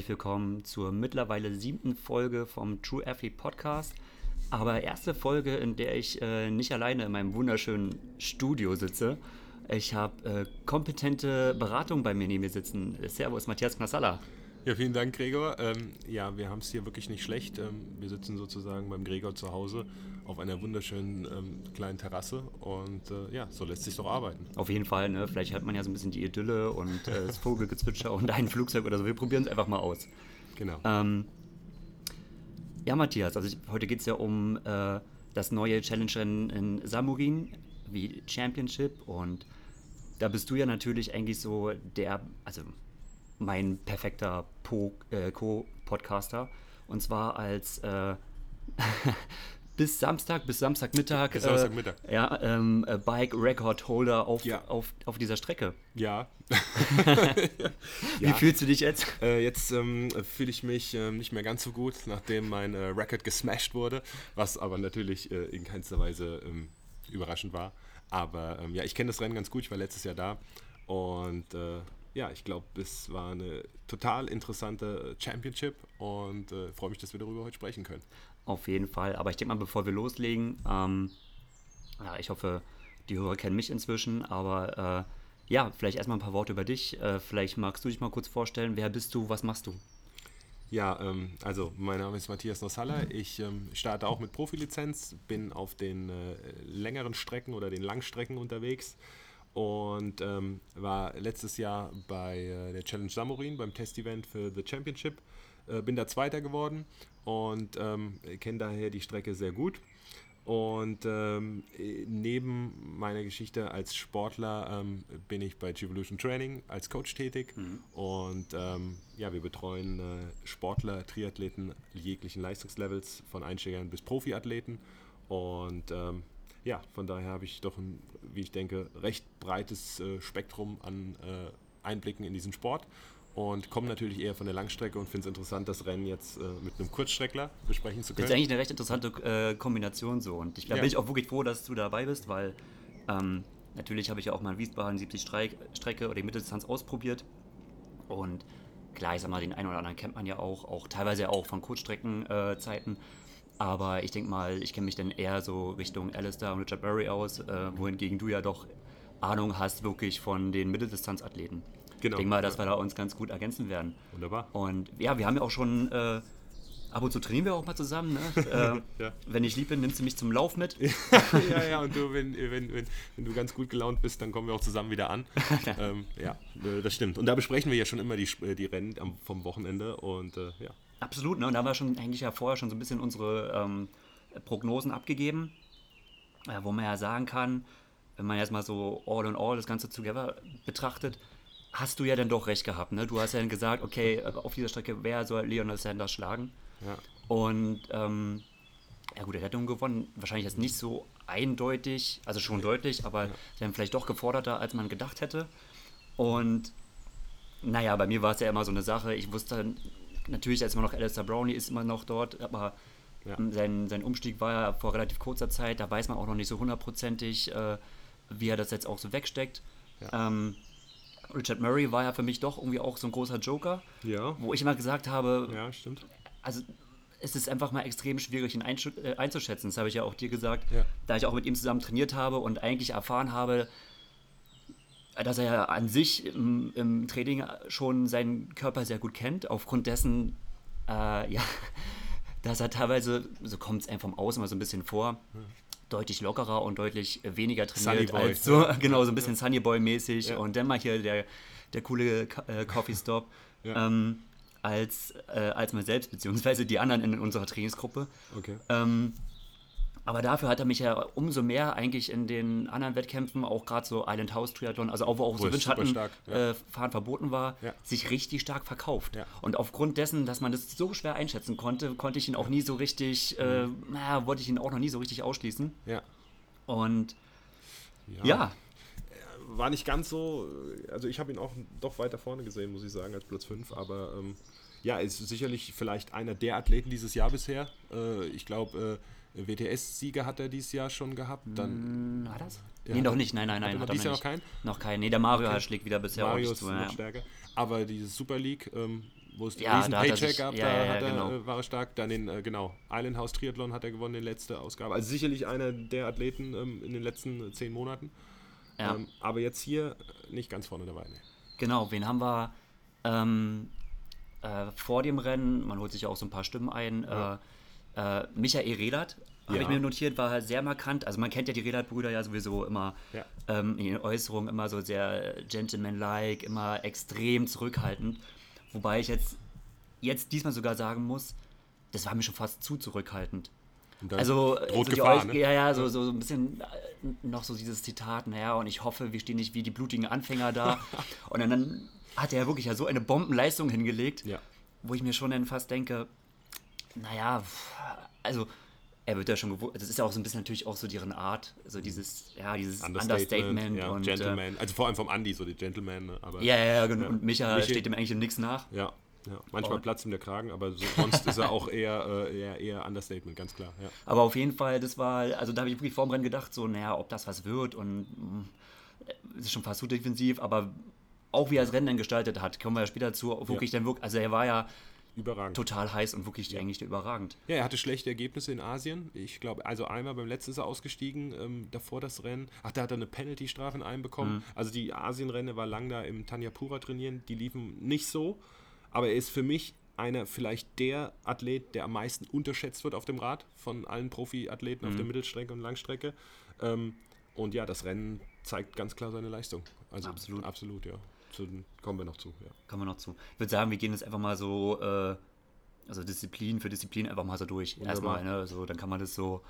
herzlich willkommen zur mittlerweile siebten Folge vom True Athlete Podcast. Aber erste Folge, in der ich äh, nicht alleine in meinem wunderschönen Studio sitze. Ich habe äh, kompetente Beratung bei mir neben mir sitzen. Servus, Matthias Knassalla. Ja, vielen Dank, Gregor. Ähm, ja, wir haben es hier wirklich nicht schlecht. Ähm, wir sitzen sozusagen beim Gregor zu Hause auf einer wunderschönen ähm, kleinen Terrasse und äh, ja, so lässt sich doch arbeiten. Auf jeden Fall, ne? vielleicht hat man ja so ein bisschen die Idylle und äh, das Vogelgezwitscher und ein Flugzeug oder so. Wir probieren es einfach mal aus. Genau. Ähm, ja, Matthias, also ich, heute geht es ja um äh, das neue Challenge-Rennen in Samurin, wie Championship und da bist du ja natürlich eigentlich so der, also mein perfekter äh, Co-Podcaster. Und zwar als äh, bis Samstag, bis Samstagmittag, bis Samstagmittag. Äh, ja, ähm, äh, Bike Record Holder auf, ja. auf, auf dieser Strecke. Ja. Wie ja. fühlst du dich jetzt? Äh, jetzt ähm, fühle ich mich ähm, nicht mehr ganz so gut, nachdem mein äh, Record gesmashed wurde, was aber natürlich äh, in keinster Weise ähm, überraschend war. Aber ähm, ja, ich kenne das Rennen ganz gut, ich war letztes Jahr da und äh, ja, ich glaube, es war eine total interessante Championship und äh, freue mich, dass wir darüber heute sprechen können. Auf jeden Fall. Aber ich denke mal, bevor wir loslegen, ähm, ja, ich hoffe, die Hörer kennen mich inzwischen, aber äh, ja, vielleicht erstmal ein paar Worte über dich. Äh, vielleicht magst du dich mal kurz vorstellen. Wer bist du? Was machst du? Ja, ähm, also mein Name ist Matthias Nossalla. Ich ähm, starte auch mit Profilizenz, bin auf den äh, längeren Strecken oder den Langstrecken unterwegs und ähm, war letztes Jahr bei äh, der Challenge Samurin beim Test-Event für The Championship. Äh, bin da Zweiter geworden und ähm, kenne daher die Strecke sehr gut. Und ähm, neben meiner Geschichte als Sportler ähm, bin ich bei Evolution Training als Coach tätig. Mhm. Und ähm, ja, wir betreuen äh, Sportler, Triathleten jeglichen Leistungslevels, von Einsteigern bis Profiathleten. Und ähm, ja, von daher habe ich doch ein, wie ich denke, recht breites äh, Spektrum an äh, Einblicken in diesen Sport und komme natürlich eher von der Langstrecke und finde es interessant, das Rennen jetzt äh, mit einem Kurzstreckler besprechen zu können. Das ist eigentlich eine recht interessante äh, Kombination so und ich, da ja. bin ich auch wirklich froh, dass du dabei bist, weil ähm, natürlich habe ich ja auch mal Wiesbaden 70 Streik, Strecke oder die Mitteldistanz ausprobiert und klar, ich sag mal, den einen oder anderen kennt man ja auch, auch teilweise auch von Kurzstreckenzeiten. Äh, aber ich denke mal, ich kenne mich dann eher so Richtung Alistair und Richard Murray aus, äh, wohingegen du ja doch Ahnung hast wirklich von den Mitteldistanzathleten. Genau. Ich denke mal, dass wir da uns ganz gut ergänzen werden. Wunderbar. Und ja, wir haben ja auch schon, äh, ab und zu trainieren wir auch mal zusammen. Ne? Äh, ja. Wenn ich lieb bin, nimmst du mich zum Lauf mit. ja, ja, und du, wenn, wenn, wenn, wenn, du ganz gut gelaunt bist, dann kommen wir auch zusammen wieder an. ähm, ja, äh, das stimmt. Und da besprechen wir ja schon immer die, äh, die Rennen vom Wochenende und äh, ja. Absolut, ne? und da haben wir schon eigentlich ja vorher schon so ein bisschen unsere ähm, Prognosen abgegeben, äh, wo man ja sagen kann, wenn man jetzt mal so all in all das Ganze together betrachtet, hast du ja dann doch recht gehabt. Ne? Du hast ja dann gesagt, okay, auf dieser Strecke, wer soll Leonel Sanders schlagen? Ja. Und ähm, ja gut, er hat nun gewonnen. Wahrscheinlich jetzt nicht so eindeutig, also schon deutlich, aber ja. dann vielleicht doch geforderter, als man gedacht hätte. Und naja, bei mir war es ja immer so eine Sache. Ich wusste natürlich, als immer noch Alistair Brownie ist immer noch dort, aber ja. sein, sein Umstieg war ja vor relativ kurzer Zeit, da weiß man auch noch nicht so hundertprozentig, äh, wie er das jetzt auch so wegsteckt. Ja. Ähm, Richard Murray war ja für mich doch irgendwie auch so ein großer Joker, ja. wo ich immer gesagt habe, ja, stimmt. Also es ist einfach mal extrem schwierig, ihn äh, einzuschätzen. Das habe ich ja auch dir gesagt, ja. da ich auch mit ihm zusammen trainiert habe und eigentlich erfahren habe, dass er ja an sich im, im, Training schon seinen Körper sehr gut kennt, aufgrund dessen, äh, ja, dass er teilweise, so kommt es einem vom Außen mal so ein bisschen vor, mhm. deutlich lockerer und deutlich weniger trainiert als so, ja. genau, so ein bisschen Sunny Boy-mäßig ja. und dann mal hier der, der coole äh, Coffee Stop. Ja. Ähm, als, äh, als man selbst, beziehungsweise die anderen in unserer Trainingsgruppe. Okay. Ähm, aber dafür hat er mich ja umso mehr eigentlich in den anderen Wettkämpfen, auch gerade so Island House Triathlon, also auch wo auch so Windschattenfahren ja. äh, verboten war, ja. sich richtig stark verkauft. Ja. Und aufgrund dessen, dass man das so schwer einschätzen konnte, konnte ich ihn auch nie so richtig, äh, mhm. naja, wollte ich ihn auch noch nie so richtig ausschließen. Ja. Und ja. War nicht ganz so, also ich habe ihn auch doch weiter vorne gesehen, muss ich sagen, als Platz 5, aber ähm, ja, ist sicherlich vielleicht einer der Athleten dieses Jahr bisher. Äh, ich glaube, äh, WTS-Sieger hat er dieses Jahr schon gehabt. Dann, mm, war das? Ja, nee, noch nicht. Nein, nein, nein. Hat, hat dieses Jahr noch keinen? Noch keinen. Nee, der Mario okay. schlägt wieder bisher Mario ist noch stärker. Aber diese Super League, ähm, wo es Ja, er Paycheck sich- gab, ja, da ja, er, genau. äh, war er stark. Dann den, äh, genau, Island House Triathlon hat er gewonnen, die letzte Ausgabe. Also sicherlich einer der Athleten ähm, in den letzten äh, zehn Monaten. Ja. Ähm, aber jetzt hier nicht ganz vorne dabei. Nee. Genau, wen haben wir ähm, äh, vor dem Rennen? Man holt sich ja auch so ein paar Stimmen ein. Ja. Äh, äh, Michael Redert, habe Ja. ich mir notiert, war halt sehr markant. Also man kennt ja die Redert-Brüder ja sowieso immer Ja. ähm, in den Äußerungen immer so sehr gentleman-like, immer extrem zurückhaltend. Wobei ich jetzt, jetzt diesmal sogar sagen muss, das war mir schon fast zu zurückhaltend. Also, droht so Gefahr, ne? ja, ja, so, so ein bisschen äh, noch so dieses Zitat, naja, und ich hoffe, wir stehen nicht wie die blutigen Anfänger da. und dann, dann hat er wirklich ja so eine Bombenleistung hingelegt, Ja. wo ich mir schon dann fast denke, naja, also er wird ja schon gewohnt, das ist ja auch so ein bisschen natürlich auch so deren Art, so dieses, ja, dieses Understatement, ja, und Gentleman. also vor allem vom Andy, so die Gentleman. ne, Aber Äh, ja, ja, ja, genau. Ja. und Micha Michi- steht dem eigentlich im Nix nach. Ja, ja. manchmal Und- platzt ihm der Kragen, aber so, sonst ist er auch eher, äh, eher, eher Understatement, ganz klar. Ja. Aber auf jeden Fall, das war, also da habe ich wirklich vorm Rennen gedacht, so, naja, ob das was wird und mh, es ist schon fast zu defensiv, aber auch wie er das Rennen dann gestaltet hat, kommen wir ja später zu, wirklich dann wirklich, also er war ja Überragend. total heiß und wirklich eigentlich überragend. Ja, er hatte schlechte Ergebnisse in Asien. Ich glaube, also einmal beim letzten ist er ausgestiegen, ähm, davor das Rennen. Ach, da hat er eine Penalty-Strafe in einem bekommen. Mhm. Also die Asien-Rennen war lang da im Tanyapura trainieren. Die liefen nicht so. Aber er ist für mich einer, vielleicht der Athlet, der am meisten unterschätzt wird auf dem Rad von allen Profi-Athleten Mhm. auf der Mittelstrecke und Langstrecke. Ähm, und ja, das Rennen zeigt ganz klar seine Leistung. Also Absolut. Absolut, ja. Zu, kommen wir noch zu. Ja. Kommen wir noch zu. Ich würde sagen, wir gehen jetzt einfach mal so, äh, also Disziplin für Disziplin einfach mal so durch. Wunderbar. Erstmal, ne, so, dann kann man das so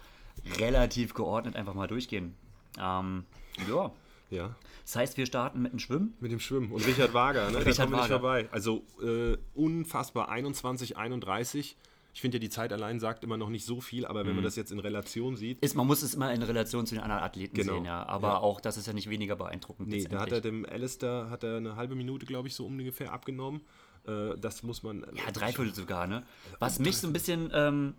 relativ geordnet einfach mal durchgehen. Ähm, ja, ja. das heißt, wir starten mit dem Schwimmen. Mit dem Schwimmen. Und Richard Wager, ne? da Richard kommen wir nicht vorbei. Also äh, unfassbar 21, 31. Ich finde ja, die Zeit allein sagt immer noch nicht so viel, aber Mhm. wenn man das jetzt in Relation sieht, Ist, man muss es immer in Relation zu den anderen Athleten Genau. sehen, ja. Aber Ja. auch das ist ja nicht weniger beeindruckend. nee, da hat er dem Alistair hat er eine halbe Minute, glaube ich, so ungefähr abgenommen. Äh, das muss man. Ja, dreiviertel sogar, ne? Was mich so ein bisschen, ähm,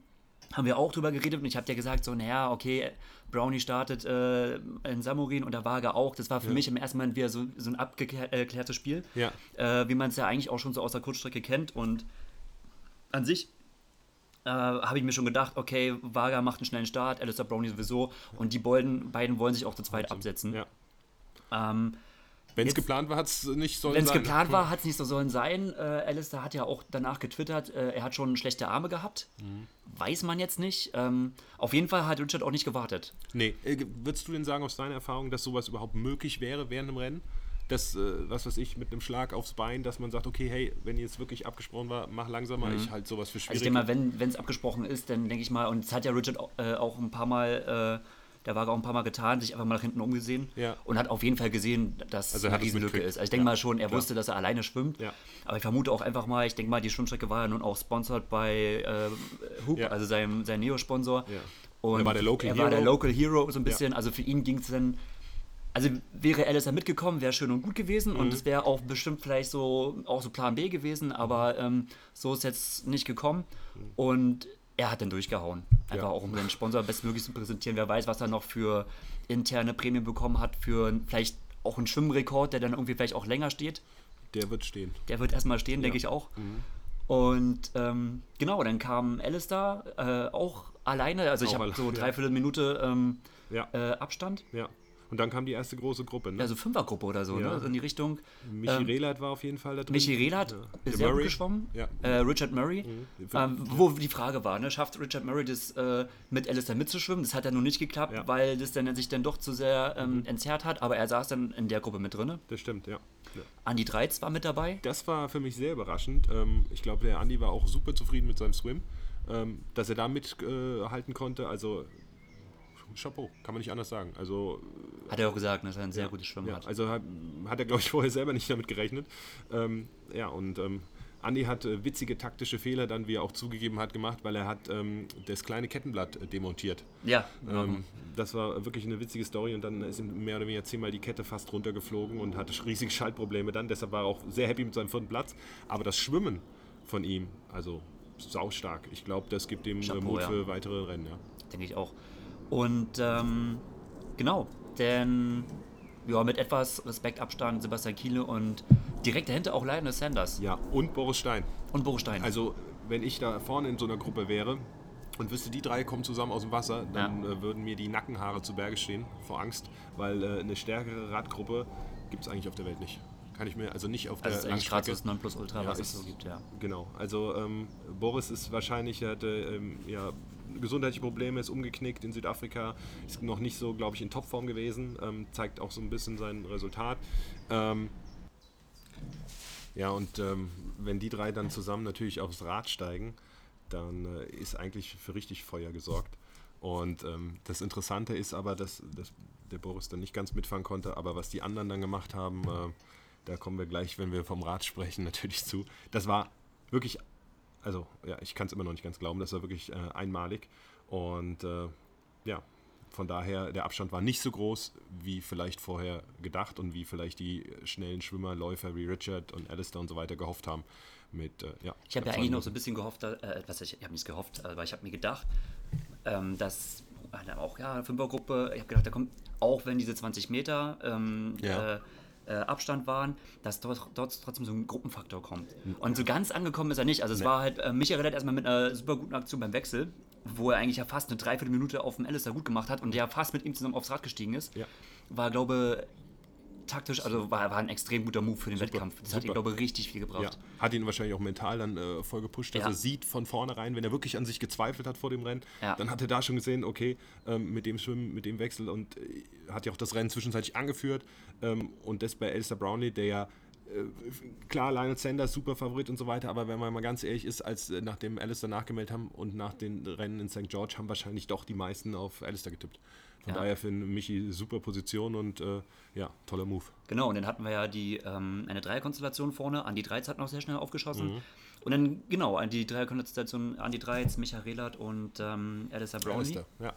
haben wir auch drüber geredet und ich habe dir gesagt, so, naja, okay, Brownie startet äh, in Samurin und der Waage auch. Das war für mich im ersten Moment wieder so, so ein abgeklärtes Spiel, Ja. äh, wie man es ja eigentlich auch schon so aus der Kurzstrecke kennt. Und an sich äh, habe ich mir schon gedacht, okay, Waga macht einen schnellen Start, Alistair Brownie sowieso und die beiden, beiden wollen sich auch zu zweit absetzen. Ja. Ähm, Wenn es geplant war, hat es nicht sollen wenn es sein. geplant war, hat es nicht so sollen sein. Äh, Alistair hat ja auch danach getwittert, äh, er hat schon schlechte Arme gehabt. Mhm. Weiß man jetzt nicht. Ähm, auf jeden Fall hat Richard auch nicht gewartet. Nee, äh, würdest du denn sagen aus deiner Erfahrung, dass sowas überhaupt möglich wäre während dem Rennen? Dass, äh, was weiß ich, mit einem Schlag aufs Bein, dass man sagt, okay, hey, wenn jetzt wirklich abgesprochen war, mach langsamer, ich halte sowas für Also schwierig. ich denke mal, wenn es abgesprochen ist, dann denke ich mal, und das hat ja Richard auch, äh, auch ein paar Mal, äh, der war auch ein paar Mal getan, sich einfach mal nach hinten umgesehen Ja. und hat auf jeden Fall gesehen, dass Also er eine es Riesenlücke ist. Also ich denke Ja, mal schon, er klar. wusste, dass er alleine schwimmt. Ja. Aber ich vermute auch einfach mal, ich denke mal, die Schwimmstrecke war ja nun auch sponsored bei äh, Hoop, Ja. also seinem, sein Neo-Sponsor. Ja. Und Er war der Local er war der Hero. Local Hero so ein bisschen. Also für ihn ging es dann. Also wäre Alice da mitgekommen, wäre schön und gut gewesen Mhm. und es wäre auch bestimmt vielleicht so auch so Plan B gewesen, aber ähm, so ist jetzt nicht gekommen und er hat dann durchgehauen. Einfach Ja. auch um seinen Sponsor bestmöglich zu präsentieren. Wer weiß, was er noch für interne Prämien bekommen hat, für vielleicht auch einen Schwimmrekord, der dann irgendwie vielleicht auch länger steht. Der wird stehen. Der wird erstmal stehen, denke ich auch. Mhm. Und ähm, genau, dann kam Alistair äh, auch alleine. Also ich Auch habe alle- so ja. dreiviertel Minute ähm, Ja, äh, Abstand. ja. Und dann kam die erste große Gruppe. Ne? Also Fünfergruppe oder so, Ja. ne? in die Richtung. Michi ähm, Rehlert war auf jeden Fall da drin. Michi Rehlert Ja. sehr gut geschwommen. Ja. Äh, Richard Murray. Mhm. Ähm, wo die Frage war, ne? schafft Richard Murray das äh, mit Alistair mitzuschwimmen? Das hat ja nun nicht geklappt. Mhm. weil das dann sich dann doch zu sehr ähm, entzerrt hat. Aber er saß dann in der Gruppe mit drin. Das stimmt, ja. ja. Andi Dreiz war mit dabei. Das war für mich sehr überraschend. Ähm, ich glaube, der Andi war auch super zufrieden mit seinem Swim, ähm, dass er da mithalten halten konnte. Also Chapeau, kann man nicht anders sagen. Also Hat er auch gesagt, dass er ein sehr gutes Schwimmen Ja, hat. also hat, hat er, glaube ich, vorher selber nicht damit gerechnet. Ähm, ja, und ähm, Andi hat äh, witzige taktische Fehler dann, wie er auch zugegeben hat, gemacht, weil er hat ähm, das kleine Kettenblatt äh, demontiert. Ja, Ähm, das war wirklich eine witzige Story und dann ist ihm mehr oder weniger zehnmal die Kette fast runtergeflogen und hatte riesige Schaltprobleme dann. Deshalb war er auch sehr happy mit seinem vierten Platz. Aber das Schwimmen von ihm, also saustark. Ich glaube, das gibt ihm äh, Chapeau, Mut ja. für weitere Rennen. Ja. denke ich auch. Und ähm, genau, denn ja, mit etwas Respektabstand Sebastian Kiele und direkt dahinter auch Lionel Sanders Ja, und Boris Stein. und Boris Stein. Also, wenn ich da vorne in so einer Gruppe wäre und wüsste, die drei kommen zusammen aus dem Wasser, dann äh, würden mir die Nackenhaare zu Berge stehen vor Angst, weil äh, eine stärkere Radgruppe gibt es eigentlich auf der Welt nicht. Kann ich mir, also nicht auf also der es ist eigentlich gerade so Langstrecke. das Nonplusultra, Ja, was es so gibt, ja. Genau, also ähm, Boris ist wahrscheinlich, er hatte ähm, ja, gesundheitliche Probleme, ist umgeknickt in Südafrika, ist noch nicht so, glaube ich, in Topform gewesen, ähm, zeigt auch so ein bisschen sein Resultat. Ähm, ja, und ähm, wenn die drei dann zusammen natürlich aufs Rad steigen, dann äh, ist eigentlich für richtig Feuer gesorgt. Und ähm, das Interessante ist aber, dass, dass der Boris dann nicht ganz mitfahren konnte, aber was die anderen dann gemacht haben, äh, da kommen wir gleich, wenn wir vom Rad sprechen, natürlich zu. Das war wirklich, also ja, ich kann es immer noch nicht ganz glauben, das war wirklich äh, einmalig. Und äh, ja, von daher, der Abstand war nicht so groß, wie vielleicht vorher gedacht und wie vielleicht die schnellen Schwimmer, Läufer wie Richard und Alistair und so weiter gehofft haben. Mit, äh, ja, Ich habe ja eigentlich noch so ein bisschen gehofft, da- äh, was ich, ich habe nicht gehofft, aber ich habe mir gedacht, ähm, dass äh, auch ja Fünfergruppe, ich habe gedacht, da kommt auch wenn diese 20 Meter ähm, Ja. Äh, Abstand waren, dass dort, dort trotzdem so ein Gruppenfaktor kommt. Und so ganz angekommen ist er nicht. Also es Nee. war halt äh, Michael Rett erstmal mit einer super guten Aktion beim Wechsel, wo er eigentlich ja fast eine Dreiviertelminute auf dem Alistair gut gemacht hat und der fast mit ihm zusammen aufs Rad gestiegen ist. Ja. War, glaube taktisch, also war, war ein extrem guter Move für den Wettkampf. Das hat ihm, super. glaube ich, richtig viel gebracht. Ja, hat ihn wahrscheinlich auch mental dann äh, voll gepusht, dass Ja. er sieht von vornherein, wenn er wirklich an sich gezweifelt hat vor dem Rennen, Ja. dann hat er da schon gesehen, okay, ähm, mit dem Schwimmen, mit dem Wechsel und äh, hat ja auch das Rennen zwischenzeitlich angeführt ähm, und das bei Alistair Brownlee, der ja äh, klar, Lionel Sanders, super Favorit und so weiter, aber wenn man mal ganz ehrlich ist, als äh, nachdem Alistair nachgemeldet haben und nach den Rennen in St. George haben wahrscheinlich doch die meisten auf Alistair getippt. Von Ja. daher für einen Michi super Position und äh, ja, toller Move. Genau, und dann hatten wir ja die, ähm, eine Dreierkonstellation vorne. Andi Dreiz hat noch sehr schnell aufgeschossen. Mhm. Und dann, genau, an die Dreierkonstellation Andi Dreiz, Michael Rehlert und ähm, Alistair Brownlee. Alistair, ja.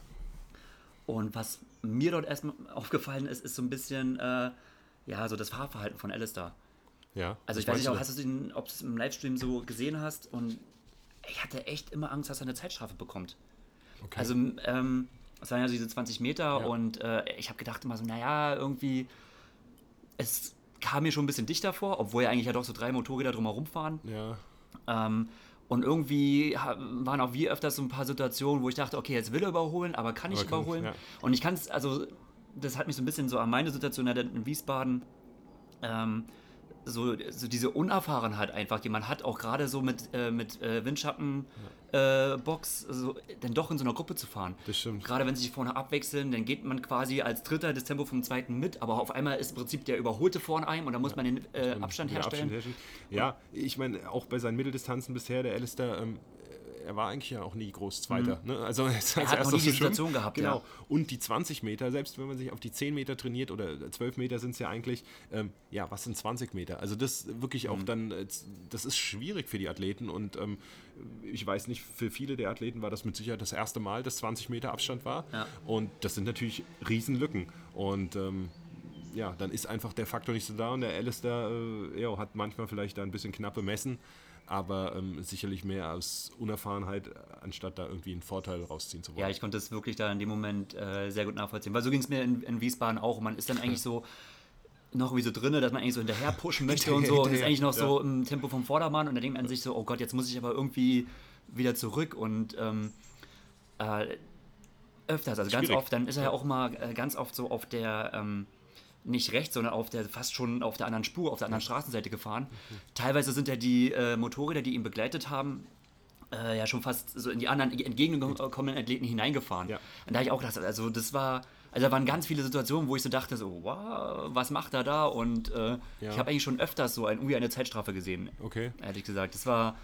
Und was mir dort erstmal aufgefallen ist, ist so ein bisschen, äh, ja, so das Fahrverhalten von Alistair. ja. Also ich weiß nicht, auch, hast du den, ob du es im Livestream so gesehen hast und ich hatte echt immer Angst, dass er eine Zeitstrafe bekommt. Okay. Also, ähm, es waren ja so diese 20 Meter Ja. und äh, ich habe gedacht immer so, naja, irgendwie, es kam mir schon ein bisschen dichter vor, obwohl ja eigentlich ja doch so drei Motorräder drumherum fahren. ja, Ähm, und irgendwie waren auch wie öfters so ein paar Situationen, wo ich dachte, okay, jetzt will er überholen, aber kann ich Aber überholen? ja. Und ich kann es, also, das hat mich so ein bisschen so an meine Situation erinnert in Wiesbaden. Ähm, so, so diese Unerfahrenheit einfach, die man hat, auch gerade so mit, äh, mit äh, Windschatten äh, Box, so, dann doch in so einer Gruppe zu fahren. Das stimmt. Gerade wenn sie sich vorne abwechseln, dann geht man quasi als Dritter das Tempo vom Zweiten mit, aber auf einmal ist im Prinzip der Überholte vorne einem und dann muss man den äh, Abstand herstellen. herstellen. Ja, ich meine, auch bei seinen Mitteldistanzen bisher, der Alistair, ähm, er war eigentlich ja auch nie groß Zweiter. Ne? Also als Mhm. Er hat noch erster nie die. Situation gehabt, Genau. ja. Und die 20 Meter, selbst wenn man sich auf die 10 Meter trainiert oder 12 Meter sind es ja eigentlich, ähm, ja, was sind 20 Meter? Also das wirklich Mhm. auch dann, äh, das ist schwierig für die Athleten und ähm, ich weiß nicht, für viele der Athleten war das mit Sicherheit das erste Mal, dass 20 Meter Abstand war. Ja. Und das sind natürlich Riesenlücken. Und ähm, ja, dann ist einfach der Faktor nicht so da und der Alistair äh, ja, hat manchmal vielleicht da ein bisschen knappe Messen, aber ähm, sicherlich mehr aus Unerfahrenheit, anstatt da irgendwie einen Vorteil rausziehen zu wollen. Ja, ich konnte es wirklich da in dem Moment äh, sehr gut nachvollziehen. Weil so ging es mir in, in Wiesbaden auch. Man ist dann eigentlich so noch wie so drinne, dass man eigentlich so hinterher pushen möchte und so. Und ist eigentlich noch so ja. im Tempo vom Vordermann. Und dann denkt man sich so, oh Gott, jetzt muss ich aber irgendwie wieder zurück. Und ähm, äh, öfters, also ganz Schwierig. oft, dann ist er ja auch mal äh, ganz oft so auf der, ähm, nicht rechts, sondern auf der, fast schon auf der anderen Spur, auf der anderen Straßenseite gefahren. Teilweise sind ja die äh, Motorräder, die ihn begleitet haben, äh, ja schon fast so in die anderen entgegengekommenen Athleten hineingefahren. Ja. Und da habe ich auch gedacht, also das war, also da waren ganz viele Situationen, wo ich so dachte, so, wow, was macht er da? Und äh, Ja. ich habe eigentlich schon öfters so ein, irgendwie eine Zeitstrafe gesehen, Okay. ehrlich gesagt. Das war,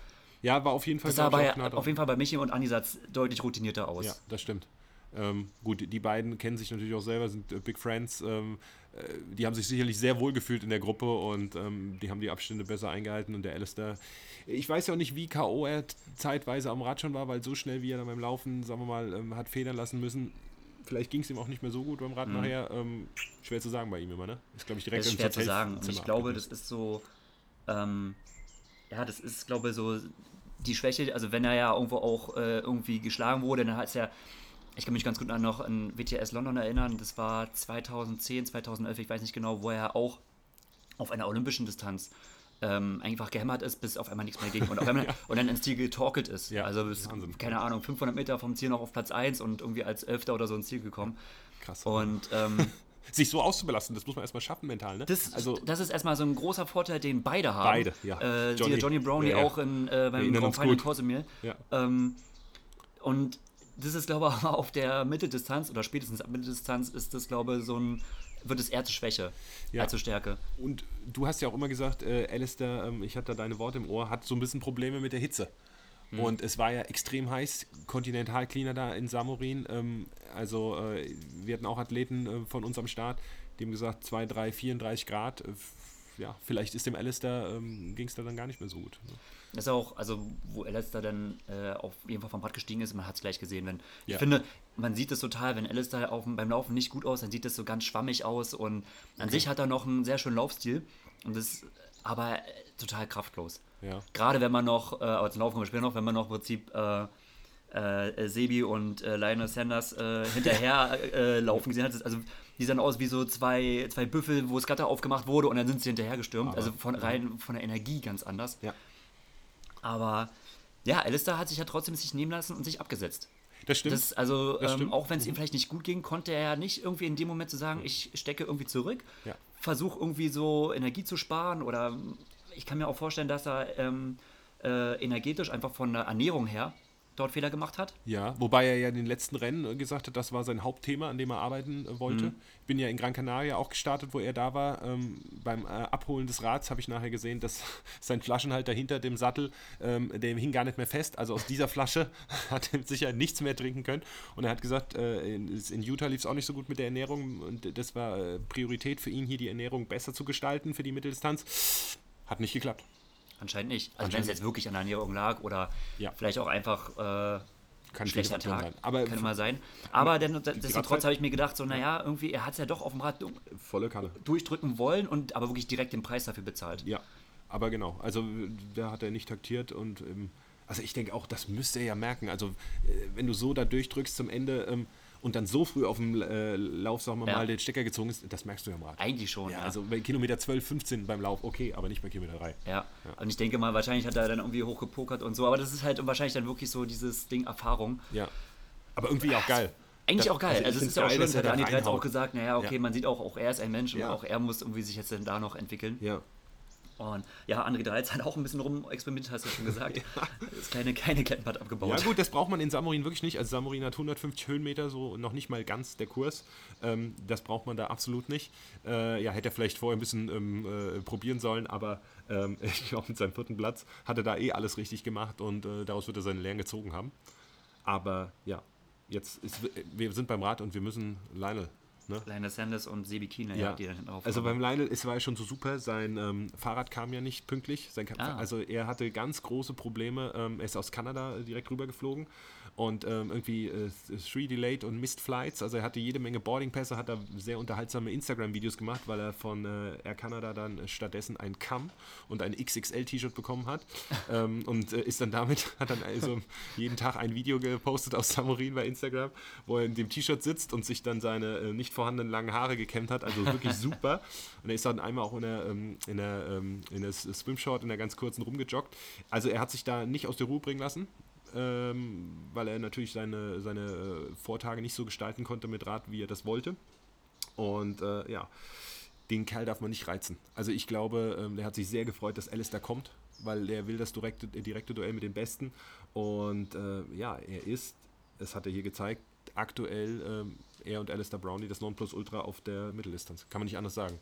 Ja, war auf jeden Fall, das sah bei, nah auf jeden Fall bei Michi und Andi Satz deutlich routinierter aus. Ja, das stimmt. Ähm, gut, die beiden kennen sich natürlich auch selber, sind äh, Big Friends. Ähm, äh, die haben sich sicherlich sehr wohl gefühlt in der Gruppe und ähm, die haben die Abstände besser eingehalten. Und der Alistair, ich weiß ja auch nicht, wie K.O. er zeitweise am Rad schon war, weil so schnell wie er dann beim Laufen, sagen wir mal, ähm, hat federn lassen müssen. Vielleicht ging es ihm auch nicht mehr so gut beim Rad nachher. Ähm, schwer zu sagen bei ihm immer, ne? Ist, glaube ich, direkt Das ist schwer zu sagen. Und ich glaube, das ist so, ähm, ja, das ist, glaube ich, so die Schwäche. Also, wenn er ja irgendwo auch äh, irgendwie geschlagen wurde, dann hat es ja, ich kann mich ganz gut an noch an WTS London erinnern, das war 2010, 2011, ich weiß nicht genau, wo er auch auf einer olympischen Distanz ähm, einfach gehämmert ist, bis auf einmal nichts mehr ging und, auf einmal, und dann ins Ziel getorkelt ist. Ja, also bis, Wahnsinn. keine Ahnung, 500 Meter vom Ziel noch auf Platz 1 und irgendwie als Elfter oder so ins Ziel gekommen. Krass. Und ähm, Sich so auszubelasten, das muss man erstmal schaffen mental, ne? das, also, das ist erstmal so ein großer Vorteil, den beide haben. Beide, ja. Äh, Johnny. Johnny, Brownie Ja, ja. auch in, äh, beim Final. Cozumel. ja. Ähm, und das ist, glaube ich, auf der Mitteldistanz oder spätestens ab Mitteldistanz ist das, glaube ich, so ein, wird es eher zur Schwäche Ja. als zur Stärke. Und du hast ja auch immer gesagt, äh, Alistair, ähm, ich hatte da deine Worte im Ohr, hat so ein bisschen Probleme mit der Hitze. Hm. Und es war ja extrem heiß, Kontinentalcleaner da in Samorin. Ähm, also äh, wir hatten auch Athleten äh, von uns am Start, die haben gesagt, 2, 3, 34 Grad. Äh, ja, vielleicht ist dem Alistair, ähm, ging es da dann gar nicht mehr so gut. Ne? Das ist auch, also wo Alistair dann äh, auf jeden Fall vom Rad gestiegen ist, man hat es gleich gesehen. Wenn, Ja. Ich finde, man sieht es total, wenn Alistair auf, beim Laufen nicht gut aus, dann sieht das so ganz schwammig aus und an sich hat er noch einen sehr schönen Laufstil, und das, aber äh, total kraftlos. Ja. Gerade wenn man noch, äh, aber zum Laufen kommen wir später noch, wenn man noch im Prinzip äh, äh, Sebi und äh, Lionel Sanders äh, hinterher äh, laufen gesehen hat. Also die sahen aus wie so zwei, zwei Büffel, wo das Gatter aufgemacht wurde und dann sind sie hinterher gestürmt. Aber- also von rein von der Energie ganz anders. Ja. Aber ja, Alistair hat sich ja trotzdem sich nehmen lassen und sich abgesetzt. Das stimmt. Das, also, Das ähm, stimmt. auch wenn es ihm vielleicht nicht gut ging, konnte er ja nicht irgendwie in dem Moment zu sagen, ich stecke irgendwie zurück, Ja. versuche irgendwie so Energie zu sparen oder ich kann mir auch vorstellen, dass er ähm, äh, energetisch einfach von der Ernährung her dort Fehler gemacht hat. Ja, wobei er ja in den letzten Rennen äh, gesagt hat, das war sein Hauptthema, an dem er arbeiten äh, wollte. Mhm. Ich bin ja in Gran Canaria auch gestartet, wo er da war. Ähm, beim äh, Abholen des Rads habe ich nachher gesehen, dass sein Flaschenhalter hinter dem Sattel, ähm, dem hing gar nicht mehr fest. Also aus dieser Flasche hat er mit Sicherheit nichts mehr trinken können. Und er hat gesagt, äh, in, in Utah lief es auch nicht so gut mit der Ernährung. Und das war äh, Priorität für ihn, hier die Ernährung besser zu gestalten für die Mitteldistanz. Hat nicht geklappt. Anscheinend nicht. Also wenn es jetzt wirklich an der Ernährung lag oder Ja. vielleicht auch einfach äh, Kann schlechter Tag. sein. Aber kann immer sein. Aber dann, destotrotz Radfahrt- habe ich mir gedacht, so naja, irgendwie, er hat es ja doch auf dem Rad volle Kanne. durchdrücken wollen und aber wirklich direkt den Preis dafür bezahlt. Ja, aber genau. Also da hat er nicht taktiert und ähm, also ich denke auch, das müsste er ja merken. Also äh, wenn du so da durchdrückst zum Ende ähm, und dann so früh auf dem äh, Lauf, sagen wir Ja. mal, den Stecker gezogen ist, das merkst du ja am Rad. Eigentlich schon. Ja, Ja, also bei Kilometer 12, 15 beim Lauf, okay, aber nicht bei Kilometer 3. Ja. Und ich denke mal, wahrscheinlich hat er dann irgendwie hochgepokert und so, aber das ist halt wahrscheinlich dann wirklich so dieses Ding Erfahrung. Ja. Aber irgendwie auch geil. Eigentlich Da- auch geil. ich Also, es ist ja auch schön, dass das hat da Dani Dreiz auch gesagt, naja, okay, Ja. man sieht auch, auch er ist ein Mensch und Ja. auch er muss irgendwie sich jetzt dann da noch entwickeln. Ja. Und ja, André Dreiz hat auch ein bisschen rumexperimentiert, hast du schon gesagt. Das kleine, keine Kettenbad abgebaut. Ja gut, das braucht man in Samorin wirklich nicht. Also Samorin hat 150 Höhenmeter, so noch nicht mal ganz der Kurs. Ähm, das braucht man da absolut nicht. Äh, ja, hätte er vielleicht vorher ein bisschen ähm, äh, probieren sollen, aber ähm, ich glaube mit seinem vierten Platz hat er da eh alles richtig gemacht und äh, daraus wird er seine Lehren gezogen haben. Aber ja, jetzt ist, wir sind beim Rad und wir müssen Lionel. Ne? Lionel Sanders und Sebi Kiener, Ja, die dann hinten drauf also beim Lionel, es war ja schon so super, sein ähm, Fahrrad kam ja nicht pünktlich. Sein Ah. Also er hatte ganz große Probleme. Ähm, er ist aus Kanada direkt rübergeflogen und ähm, irgendwie äh, three delayed und missed flights. Also er hatte jede Menge Boardingpässe, hat da sehr unterhaltsame Instagram-Videos gemacht, weil er von äh, Air Canada dann stattdessen ein Cam und ein XXL-T-Shirt bekommen hat ähm, und äh, ist dann damit, hat dann also jeden Tag ein Video gepostet aus Samorin bei Instagram, wo er in dem T-Shirt sitzt und sich dann seine äh, nicht vorhandenen langen Haare gekämmt hat. Also wirklich super. Und er ist dann einmal auch in der, ähm, in der, ähm, in der Swimshort, in der ganz kurzen rumgejoggt. Also er hat sich da nicht aus der Ruhe bringen lassen. Ähm, weil er natürlich seine, seine äh, Vortage nicht so gestalten konnte mit Rad, wie er das wollte. Und äh, ja, den Kerl darf man nicht reizen. Also ich glaube, ähm, der hat sich sehr gefreut, dass Alistair kommt, weil er will das direkte, äh, direkte Duell mit den Besten. Und äh, ja, er ist, das hat er hier gezeigt, aktuell ähm, er und Alistair Brownlee das Nonplusultra auf der Mitteldistanz. Kann man nicht anders sagen.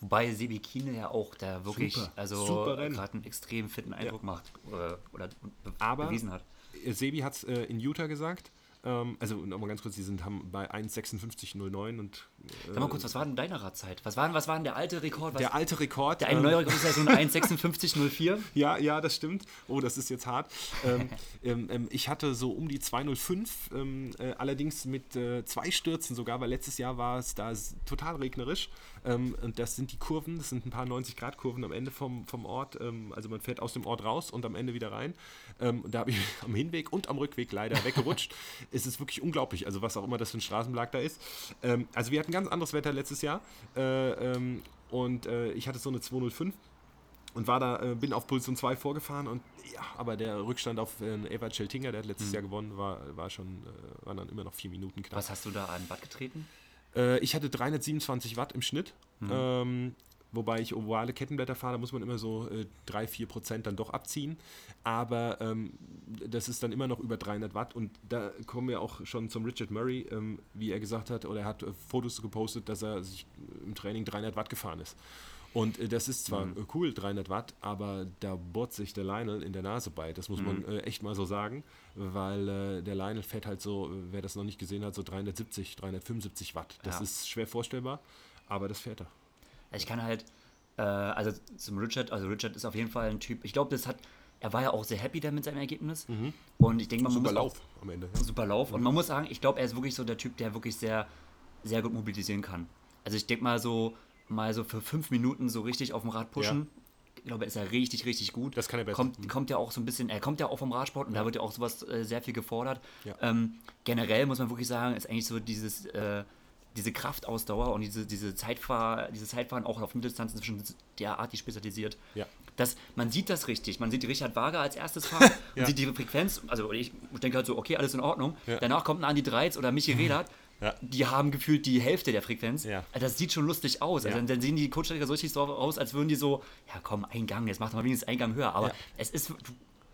Wobei Sebi Kiener ja auch da wirklich Super, also gerade einen extrem fitten Eindruck macht oder, oder be Aber- bewiesen hat. Sebi hat es äh, in Utah gesagt. Ähm, also nochmal ganz kurz, die sind haben bei 1,56,09 und äh, Sag mal kurz, was war denn deine Radzeit? Was war, denn- was war denn der alte Rekord? Was, der alte Rekord. der eine ähm, neue Rekord ist ja so ein 1,56,04. Ja, ja, das stimmt. Oh, das ist jetzt hart. ähm, ähm, ähm, ich hatte so um die 205, ähm, äh, allerdings mit äh, zwei Stürzen sogar, weil letztes Jahr war es da total regnerisch. Ähm, und das sind die Kurven, das sind ein paar 90-Grad-Kurven am Ende vom, vom Ort. Ähm, also man fährt aus dem Ort raus und am Ende wieder rein. Ähm, und da habe ich am Hinweg und am Rückweg leider weggerutscht. es ist wirklich unglaublich, also was auch immer das für ein Straßenbelag da ist. Ähm, also wir hatten ganz anderes Wetter letztes Jahr. Äh, ähm, und äh, ich hatte so eine 205 und war da, äh, bin auf Position 2 vorgefahren und ja, aber der Rückstand auf äh, Eva Celtinger, der hat letztes Jahr gewonnen, war, war schon, äh, waren dann immer noch vier Minuten knapp. Was hast du da an Watt getreten? Äh, ich hatte 327 Watt im Schnitt. Ähm, wobei ich ovale Kettenblätter fahre, da muss man immer so äh, 3, 4 Prozent dann doch abziehen. Aber ähm, das ist dann immer noch über 300 Watt. Und da kommen wir auch schon zum Richard Murray, ähm, wie er gesagt hat, oder er hat äh, Fotos gepostet, dass er sich im Training 300 Watt gefahren ist. Und äh, das ist zwar äh, cool, 300 Watt, aber da bohrt sich der Lionel in der Nase bei. Das muss man äh, echt mal so sagen, weil äh, der Lionel fährt halt so, äh, wer das noch nicht gesehen hat, so 370, 375 Watt. Das Ja. ist schwer vorstellbar, aber das fährt er. Ich kann halt, äh, also zum Richard, also Richard ist auf jeden Fall ein Typ, ich glaube, das hat, er war ja auch sehr happy da mit seinem Ergebnis. Und ich denke mal, man Super muss auch, Lauf am Ende. Ja. super Lauf. Und man muss sagen, ich glaube, er ist wirklich so der Typ, der wirklich sehr, sehr gut mobilisieren kann. Also ich denke mal so, mal so für fünf Minuten so richtig auf dem Rad pushen. Ich glaube, ist er richtig, richtig gut. Das kann er besser. Kommt, kommt ja auch so ein bisschen, er kommt ja auch vom Radsport und da wird ja auch sowas äh, sehr viel gefordert. Ja. Ähm, generell muss man wirklich sagen, ist eigentlich so dieses, äh, diese Kraftausdauer und diese, diese, Zeitfahr, diese Zeitfahren auch auf Mitteldistanz inzwischen derartig spezialisiert. Ja. Das, man sieht das richtig. Man sieht Richard Wager als erstes fahren Ja. und sieht die Frequenz. Also ich denke halt so, okay, alles in Ordnung. Ja. Mhm. Danach kommt ein Andi Dreiz oder Michi Rehlert. Ja. Die haben gefühlt die Hälfte der Frequenz. Ja. Also Das sieht schon lustig aus. Also dann, dann sehen die Coachstrecker so richtig so aus, als würden die so, ja komm, ein Gang, jetzt macht mal wenigstens einen Gang höher. Aber es, ist,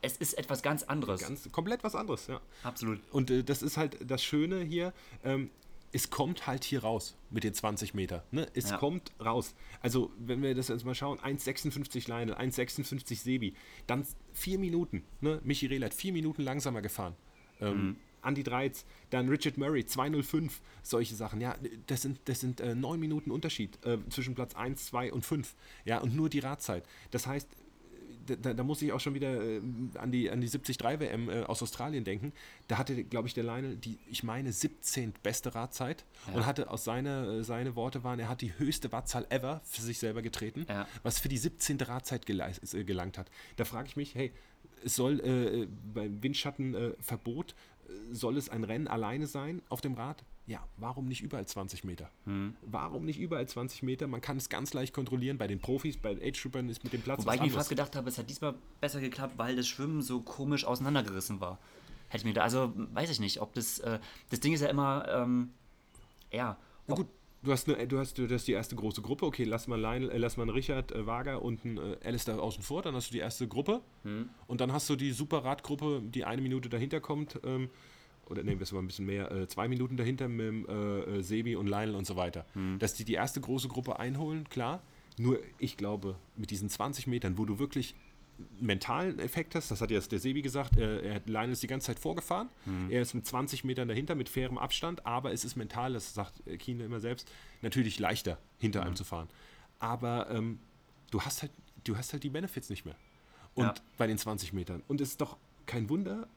es ist etwas ganz anderes. Ganz komplett was anderes, ja. Absolut. Und äh, das ist halt das Schöne hier. Ähm, es kommt halt hier raus mit den 20 Meter. Ne? Es Ja. kommt raus. Also, wenn wir das jetzt mal schauen, 1,56 Lionel, 1,56 Sebi, dann vier Minuten. Ne? Michi Rehl hat vier Minuten langsamer gefahren. Ähm, Andy Dreiz, dann Richard Murray, 2,05, solche Sachen. Ja, das sind, das sind äh, neun Minuten Unterschied äh, zwischen Platz 1, 2 und 5. Ja, und nur die Radzeit. Das heißt, da, da muss ich auch schon wieder äh, an die, an die 73 WM äh, aus Australien denken. Da hatte, glaube ich, der Lionel die, ich meine, 17. beste Radzeit und hatte aus seiner, äh, seine Worte waren, er hat die höchste Wattzahl ever für sich selber getreten, Ja. was für die 17. Radzeit äh, gelangt hat. Da frage ich mich, hey, es soll äh, beim Windschattenverbot, äh, Verbot, äh, soll es ein Rennen alleine sein auf dem Rad? Ja, warum nicht überall 20 Meter? Hm. Warum nicht überall 20 Meter? Man kann es ganz leicht kontrollieren. Bei den Profis, bei den Age-Troopern ist mit dem Platz Wobei ich mir fast gedacht habe, es hat diesmal besser geklappt, weil das Schwimmen so komisch auseinandergerissen war. Hätte ich mir da, also weiß ich nicht, ob das, äh, das Ding ist ja immer, ähm, ja, Na gut, du hast, eine, du, hast, du hast die erste große Gruppe. Okay, lass mal, Lionel, äh, lass mal einen Richard äh, Wager und einen äh, Alistair außen vor. Dann hast du die erste Gruppe. Und dann hast du die Superradgruppe, die eine Minute dahinter kommt. Ähm, oder nehmen wir es mal ein bisschen mehr, äh, zwei Minuten dahinter mit äh, äh, Sebi und Lionel und so weiter. Dass die die erste große Gruppe einholen, klar. Nur ich glaube, mit diesen 20 Metern, wo du wirklich mentalen Effekt hast, das hat jetzt der Sebi gesagt, äh, er hat ist die ganze Zeit vorgefahren, er ist mit 20 Metern dahinter mit fairem Abstand, aber es ist mental, das sagt äh, Kiene immer selbst, natürlich leichter hinter einem zu fahren. Aber ähm, du hast halt, du hast halt die Benefits nicht mehr. Und Ja. bei den 20 Metern. Und es ist doch kein Wunder,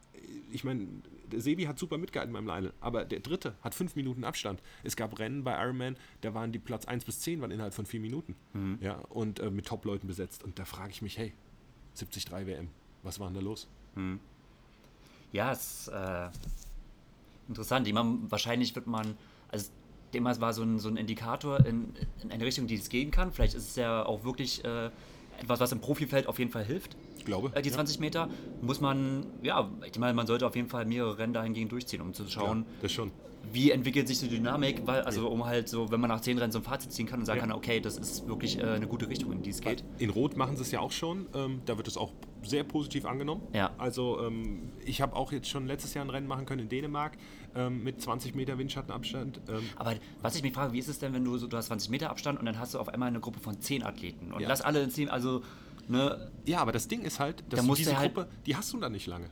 ich meine, der Sebi hat super mitgehalten beim Lionel, aber der dritte hat fünf Minuten Abstand. Es gab Rennen bei Ironman, da waren die Platz 1 bis 10 waren innerhalb von vier Minuten. Ja, und äh, mit Top-Leuten besetzt. Und da frage ich mich, hey, 73 WM, was war denn da los? Ja, es ist äh, interessant. Ich meine, wahrscheinlich wird man, also damals war so ein, so ein Indikator in, in eine Richtung, die es gehen kann. Vielleicht ist es ja auch wirklich äh, etwas, was im Profifeld auf jeden Fall hilft. Ich glaube. Äh, die 20 Meter muss man, ja, ich meine, man sollte auf jeden Fall mehrere Rennen dahingehend durchziehen, um zu schauen, ja, das schon. Wie entwickelt sich die Dynamik, weil, also um halt so, wenn man nach 10 Rennen so ein Fazit ziehen kann und sagen Ja. kann, okay, das ist wirklich äh, eine gute Richtung, in die es geht. In Rot machen sie es ja auch schon. Ähm, da wird es auch sehr positiv angenommen. Ja. Also ähm, ich habe auch jetzt schon letztes Jahr ein Rennen machen können in Dänemark ähm, mit 20 Meter Windschattenabstand. Ähm, Aber was ich mich frage, wie ist es denn, wenn du so, du hast 20 Meter Abstand und dann hast du auf einmal eine Gruppe von 10 Athleten und Ja. lass alle ins Team, also, ne, ja, aber das Ding ist halt, dass Da diese halt- Gruppe, die hast du dann nicht lange.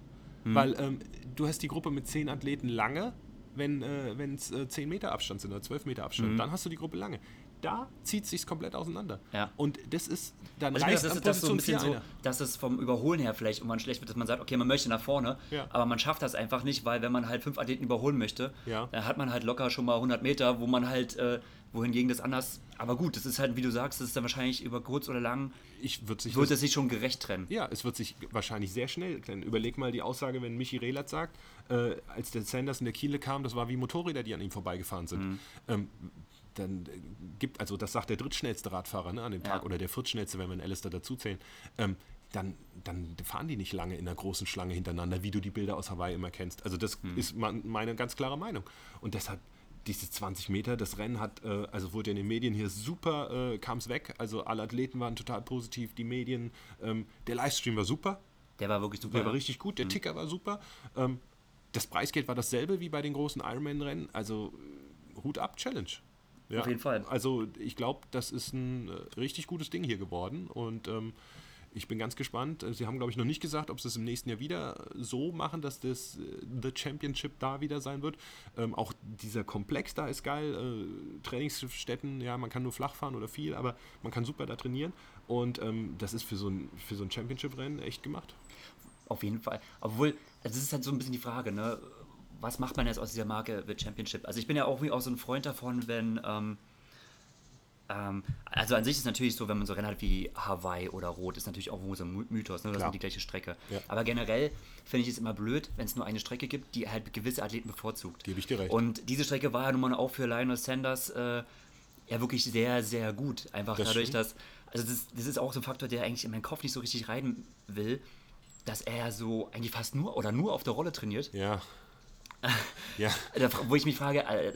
Weil ähm, du hast die Gruppe mit 10 Athleten lange, wenn es äh, 10 Meter Abstand sind oder 12 Meter Abstand. Dann hast du die Gruppe lange. Da zieht sich komplett auseinander. Ja. Und das ist, dann Also meine, reißt das ist das so ein bisschen 4 so, dass es vom Überholen her vielleicht irgendwann schlecht wird, dass man sagt, okay, man möchte nach vorne, Ja. aber man schafft das einfach nicht, weil wenn man halt fünf Athleten überholen möchte, Ja. dann hat man halt locker schon mal 100 Meter, wo man halt, äh, wohingegen das anders, aber gut, das ist halt, wie du sagst, das ist dann wahrscheinlich über kurz oder lang, Ich würde sich wird es sich schon gerecht trennen. Ja, es wird sich wahrscheinlich sehr schnell trennen. Überleg mal die Aussage, wenn Michi Rehlert sagt, äh, als der Sanders in der Kiele kam, das war wie Motorräder, die an ihm vorbeigefahren sind. Mhm. Ähm, dann äh, gibt, also das sagt der drittschnellste Radfahrer ne, an dem Tag Ja. oder der viertschnellste, wenn wir einen Alistair dazuzählen, ähm, dann, dann fahren die nicht lange in einer großen Schlange hintereinander, wie du die Bilder aus Hawaii immer kennst. Also das ist man- meine ganz klare Meinung. Und deshalb diese 20 Meter, das Rennen hat, äh, also wurde in den Medien hier super, äh, kam es weg. Also alle Athleten waren total positiv, die Medien, ähm, der Livestream war super, Der war wirklich super. der war richtig gut, der Mhm. Ticker war super. Ähm, das Preisgeld war dasselbe wie bei den großen Ironman-Rennen. Also äh, Hut ab, Challenge. Ja, Auf jeden Fall. Also ich glaube, das ist ein äh, richtig gutes Ding hier geworden und ähm, ich bin ganz gespannt. Sie haben, glaube ich, noch nicht gesagt, ob sie es im nächsten Jahr wieder so machen, dass das äh, The Championship da wieder sein wird. Ähm, auch dieser Komplex da ist geil. Äh, Trainingsstätten, ja, man kann nur flach fahren oder viel, aber man kann super da trainieren. Und ähm, das ist für so ein, für so ein Championship-Rennen echt gemacht. Auf jeden Fall. Obwohl, also das ist halt so ein bisschen die Frage, ne? Was macht man jetzt aus dieser Marke The Championship? Also ich bin ja auch, auch so ein Freund davon, wenn, ähm, ähm, also an sich ist es natürlich so, wenn man so Rennen hat wie Hawaii oder Rot, ist natürlich auch so ein My- Mythos, ne? Das Klar. sind die gleiche Strecke. Ja. Aber generell finde ich es immer blöd, wenn es nur eine Strecke gibt, die halt gewisse Athleten bevorzugt. Gebe ich dir recht. Und diese Strecke war ja nun mal auch für Lionel Sanders äh, ja wirklich sehr, sehr gut. Einfach Das dadurch, stimmt. dass, also das, das ist auch so ein Faktor, der eigentlich in meinen Kopf nicht so richtig rein will, dass er so eigentlich fast nur oder nur auf der Rolle trainiert. Ja. ja. Da Wo ich mich frage, äh,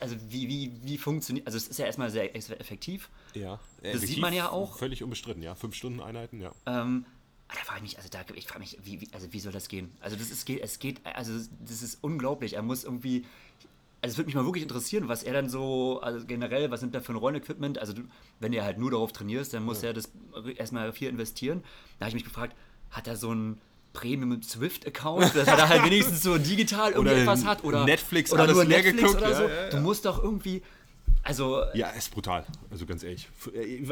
also wie, wie, wie funktioniert, also es ist ja erstmal sehr effektiv. Ja. Das sieht man ja auch. Völlig unbestritten, ja. Fünf Stunden Einheiten, ja. Ähm, aber da frage ich mich, also da, ich frage mich, wie, wie, also wie soll das gehen? Also das ist, es geht, also das ist unglaublich. Er muss irgendwie, also es würde mich mal wirklich interessieren, was er dann so, also generell, was nimmt er für ein Rollenequipment? Also du, wenn er halt nur darauf trainierst, dann muss er das erstmal viel investieren. Da habe ich mich gefragt, hat er so ein Premium Swift-Account, dass er da halt wenigstens so digital etwas hat oder Netflix, oder alles nur leer Netflix geguckt, oder ja, so. ja, ja. Du musst doch irgendwie, also Ja, ist brutal. Also ganz ehrlich. Äh,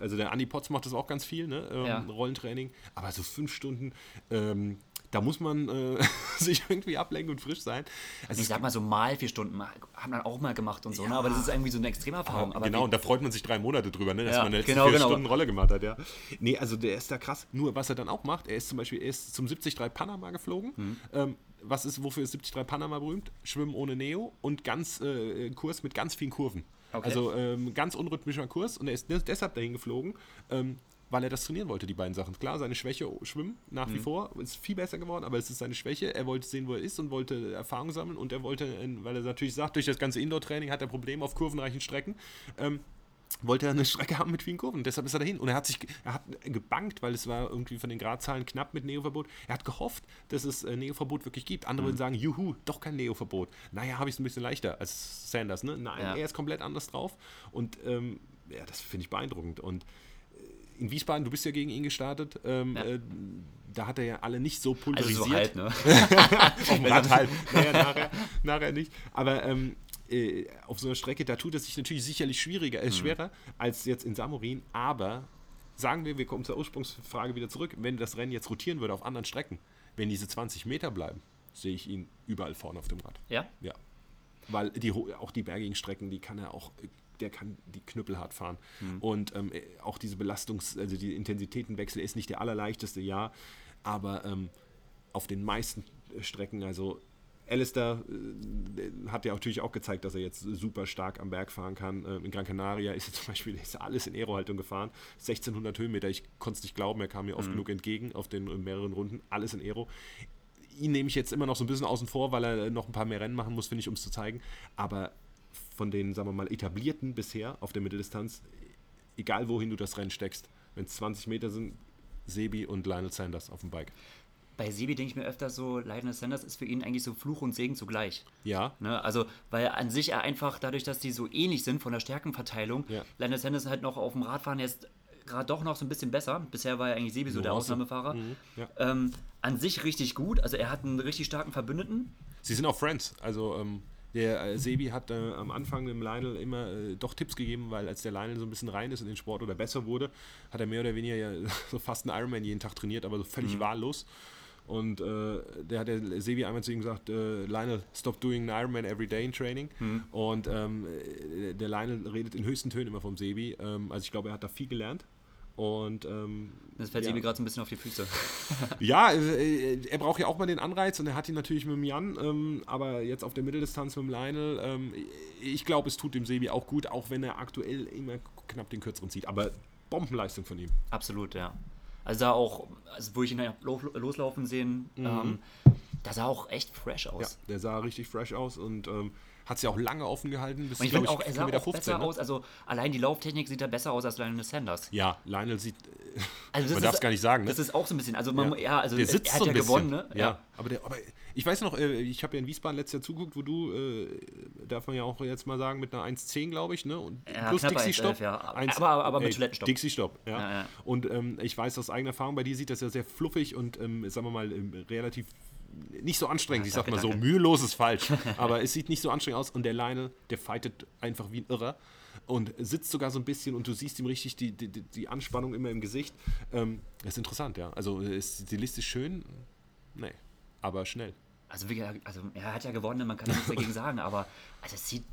Also der Andi Potts macht das auch ganz viel, ne? Ähm, Ja. Rollentraining. Aber so fünf Stunden, ähm, da muss man äh, sich irgendwie ablenken und frisch sein. Also ich sag mal so mal vier Stunden haben wir auch mal gemacht und so, ne? aber das ist irgendwie so eine Extremerfahrung. Aber genau, wie- und da freut man sich drei Monate drüber, ne, dass Ja, man eine genau, vier genau. Stunden Rolle gemacht hat, ja. Nee, also der ist da krass. Nur was er dann auch macht, er ist zum Beispiel, er ist zum 73 Panama geflogen. Mhm. Ähm, was ist, wofür ist 73 Panama berühmt? Schwimmen ohne Neo und ganz äh, Kurs mit ganz vielen Kurven. Okay. Also ähm, ganz unrhythmischer Kurs und er ist des- deshalb dahin geflogen, ähm, weil er das trainieren wollte, die beiden Sachen. Klar, seine Schwäche, oh, Schwimmen, nach Mhm. wie vor, ist viel besser geworden, aber es ist seine Schwäche. Er wollte sehen, wo er ist und wollte Erfahrung sammeln und er wollte, weil er natürlich sagt, durch das ganze Indoor-Training hat er Probleme auf kurvenreichen Strecken. Ähm, wollte er eine Strecke haben mit vielen Kurven. Deshalb ist er dahin. Und er hat sich, er hat gebankt, weil es war irgendwie von den Gradzahlen knapp mit Neoverbot. Er hat gehofft, dass es äh, Neoverbot wirklich gibt. Andere würden sagen, juhu, doch kein Neoverbot. Naja, habe ich es ein bisschen leichter als Sanders, ne? Nein, Ja. er ist komplett anders drauf. Und ähm, ja, das finde ich beeindruckend. Und in Wiesbaden, du bist ja gegen ihn gestartet, ähm, Ja. äh, da hat er ja alle nicht so also pulverisiert. so halt, ne? Auf dem Rad halt. Naja, nachher, nachher nicht. Aber ähm, äh, auf so einer Strecke, da tut es sich natürlich sicherlich schwieriger, Mhm. äh, schwerer als jetzt in Samorin. Aber sagen wir, wir kommen zur Ursprungsfrage wieder zurück. Wenn das Rennen jetzt rotieren würde auf anderen Strecken, wenn diese 20 Meter bleiben, sehe ich ihn überall vorne auf dem Rad. Ja? Ja. Weil die, auch die bergigen Strecken, die kann er auch, der kann die knüppelhart fahren. Und ähm, äh, auch diese Belastungs-, also die Intensitätenwechsel ist nicht der allerleichteste, ja. Aber ähm, auf den meisten äh, Strecken, also Alistair äh, hat ja natürlich auch gezeigt, dass er jetzt super stark am Berg fahren kann. Ähm, in Gran Canaria ist er zum Beispiel ist alles in Aerohaltung gefahren. 1600 Höhenmeter, ich konnte es nicht glauben, er kam mir oft genug entgegen auf den äh, mehreren Runden. Alles in Aero ihn nehme ich jetzt immer noch so ein bisschen außen vor, weil er noch ein paar mehr Rennen machen muss, finde ich, um es zu zeigen. Aber von den, sagen wir mal, etablierten bisher auf der Mitteldistanz, egal wohin du das Rennen steckst, wenn es 20 Meter sind, Sebi und Lionel Sanders auf dem Bike. Bei Sebi denke ich mir öfter so, Lionel Sanders ist für ihn eigentlich so Fluch und Segen zugleich. Ja, Ne? Also, weil an sich er einfach, dadurch, dass die so ähnlich sind von der Stärkenverteilung, Ja. Lionel Sanders halt noch auf dem Radfahren jetzt gerade doch noch so ein bisschen besser. Bisher war er eigentlich Sebi so der Nuance. Ausnahmefahrer. Mhm, ja. Ähm, an sich richtig gut. Also er hat einen richtig starken Verbündeten. sie sind auch Friends. Also ähm, der äh, Sebi hat äh, am Anfang dem Lionel immer äh, doch Tipps gegeben, weil als der Lionel so ein bisschen rein ist in den Sport oder besser wurde, hat er mehr oder weniger ja so fast einen Ironman jeden Tag trainiert, aber so völlig wahllos. Und äh, der hat der Sebi einmal zu ihm gesagt, äh, Lionel, stop doing an Ironman every day in training. Und ähm, äh, der Lionel redet in höchsten Tönen immer vom Sebi. Ähm, also ich glaube, er hat da viel gelernt. Und ähm, Das fällt ja. Sebi gerade so ein bisschen auf die Füße. Ja, äh, er braucht ja auch mal den Anreiz und er hat ihn natürlich mit dem Jan, ähm, aber jetzt auf der Mitteldistanz mit dem Lionel, ähm, ich glaube, es tut dem Sebi auch gut, auch wenn er aktuell immer knapp den kürzeren zieht. Aber Bombenleistung von ihm. Absolut, ja. Also da auch, also wo ich ihn ja lo- loslaufen sehen, ähm, da sah auch echt fresh Ja, aus. der sah richtig fresh aus und ähm, hat ja auch lange offen gehalten, bis Und ich finde auch, er sah auch besser ne? aus. Also allein die Lauftechnik sieht da besser aus als Lionel Sanders. Ja, Lionel sieht, Also man darf es gar nicht sagen, ne? Das ist auch so ein bisschen, also man, ja, also der er- sitzt er hat so ein ja bisschen. gewonnen, ne? Ja, aber, der, aber ich weiß noch, äh, ich habe ja in Wiesbaden letztes Jahr zugeguckt, wo du, äh, darf man ja auch jetzt mal sagen, mit einer 1,10, glaube ich, ne? Und Ja, plus Dixie-Stopp. 1,11, ja. Aber- aber mit Toilettenstopp. Dixie-Stopp, ja. Ja, ja. Und ähm, ich weiß aus eigener Erfahrung, bei dir sieht das ja sehr fluffig und, ähm, sagen wir mal, ähm, relativ nicht so anstrengend. Ja, ich sag danke, mal so, danke. mühelos ist falsch. aber es sieht nicht so anstrengend aus und der Leine, der fightet einfach wie ein Irrer. Und sitzt sogar so ein bisschen und du siehst ihm richtig die, die, die- Anspannung immer im Gesicht. Ähm, das ist interessant, ja. Also ist stilistisch schön, nee, aber schnell. Also, also er hat ja gewonnen, man kann ja nichts dagegen sagen, aber also es sieht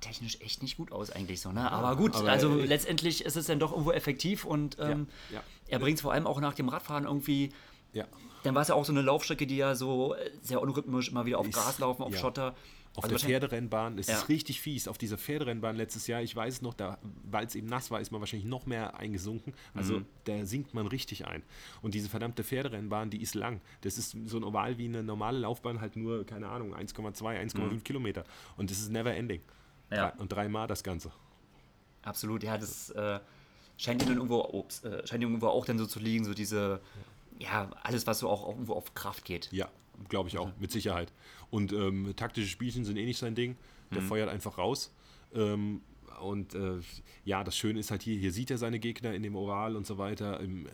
technisch echt nicht gut aus eigentlich so, ne? Aber gut, aber, also äh, letztendlich ist es dann doch irgendwo effektiv und ähm, ja. er bringt es vor allem auch nach dem Radfahren irgendwie. Dann war es ja auch so eine Laufstrecke, die ja so äh, sehr unrhythmisch immer wieder auf Ist- Gras laufen, auf ja. Schotter. Auf Also der Pferderennbahn, es Ja. ist richtig fies. Auf dieser Pferderennbahn letztes Jahr, ich weiß noch, da, weil es eben nass war, ist man wahrscheinlich noch mehr eingesunken. Also Mhm. da sinkt man richtig ein. Und diese verdammte Pferderennbahn, die ist lang. Das ist so ein Oval wie eine normale Laufbahn, halt nur, keine Ahnung, 1,2, 1,5 Kilometer. Und das ist never ending. Mhm. Ja. Drei, und dreimal das Ganze. Absolut, ja, das äh, scheint ihm dann irgendwo, ups, äh, scheint irgendwo auch dann so zu liegen, so diese, ja, alles, was so auch irgendwo auf Kraft geht. Ja, glaube ich auch, mit Sicherheit. Und ähm, taktische Spielchen sind eh nicht sein Ding. Der feuert einfach raus. Ähm, und äh, ja, das Schöne ist halt hier, hier sieht er seine Gegner in dem Oval und so weiter. Ähm,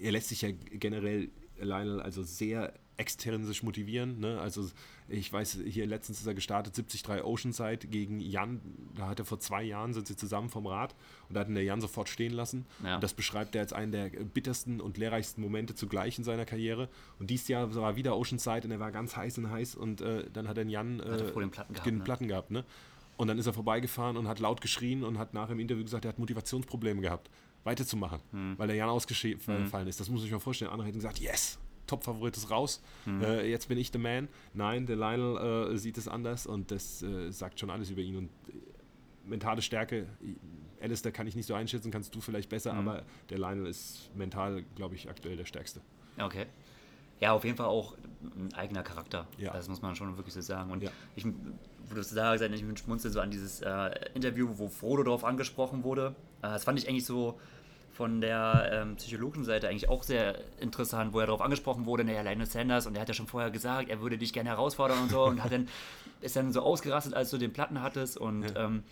er lässt sich ja generell, Lionel, also sehr extrinsisch motivieren. Ne? Also ich weiß, hier letztens ist er gestartet, 73 Oceanside gegen Jan. Da hat er vor zwei Jahren, sind sie zusammen vom Rad und da hat ihn der Jan sofort stehen lassen. Ja. Das beschreibt er als einen der bittersten und lehrreichsten Momente zugleich in seiner Karriere. Und dieses Jahr war wieder Oceanside und er war ganz heiß und heiß und äh, dann hat er den Jan äh, er den Platten gehabt, den ne? Platten gehabt. Ne? Und dann ist er vorbeigefahren und hat laut geschrien und hat nach im Interview gesagt, er hat Motivationsprobleme gehabt, weiterzumachen, Hm. weil der Jan ausgefallen ist. Das muss ich mir vorstellen. Andere hätten gesagt, yes, Top-Favorit ist raus, Hm. äh, jetzt bin ich der Man. Nein, der Lionel äh, sieht es anders und das äh, sagt schon alles über ihn. Und äh, mentale Stärke, Alistair kann ich nicht so einschätzen, kannst du vielleicht besser, Hm. aber der Lionel ist mental, glaube ich, aktuell der Stärkste. Okay. Ja, auf jeden Fall auch ein eigener Charakter. Ja. Das muss man schon wirklich so sagen. Und Ja. ich, wo du es da gesagt hast, ich schmunzel so an dieses äh, Interview, wo Frodo darauf angesprochen wurde. Äh, das fand ich eigentlich so von der ähm, psychologischen Seite eigentlich auch sehr interessant, wo er darauf angesprochen wurde, naja, Lionel Sanders, und er hat ja schon vorher gesagt, er würde dich gerne herausfordern und so, und hat dann, ist dann so ausgerastet, als du den Platten hattest, und ähm,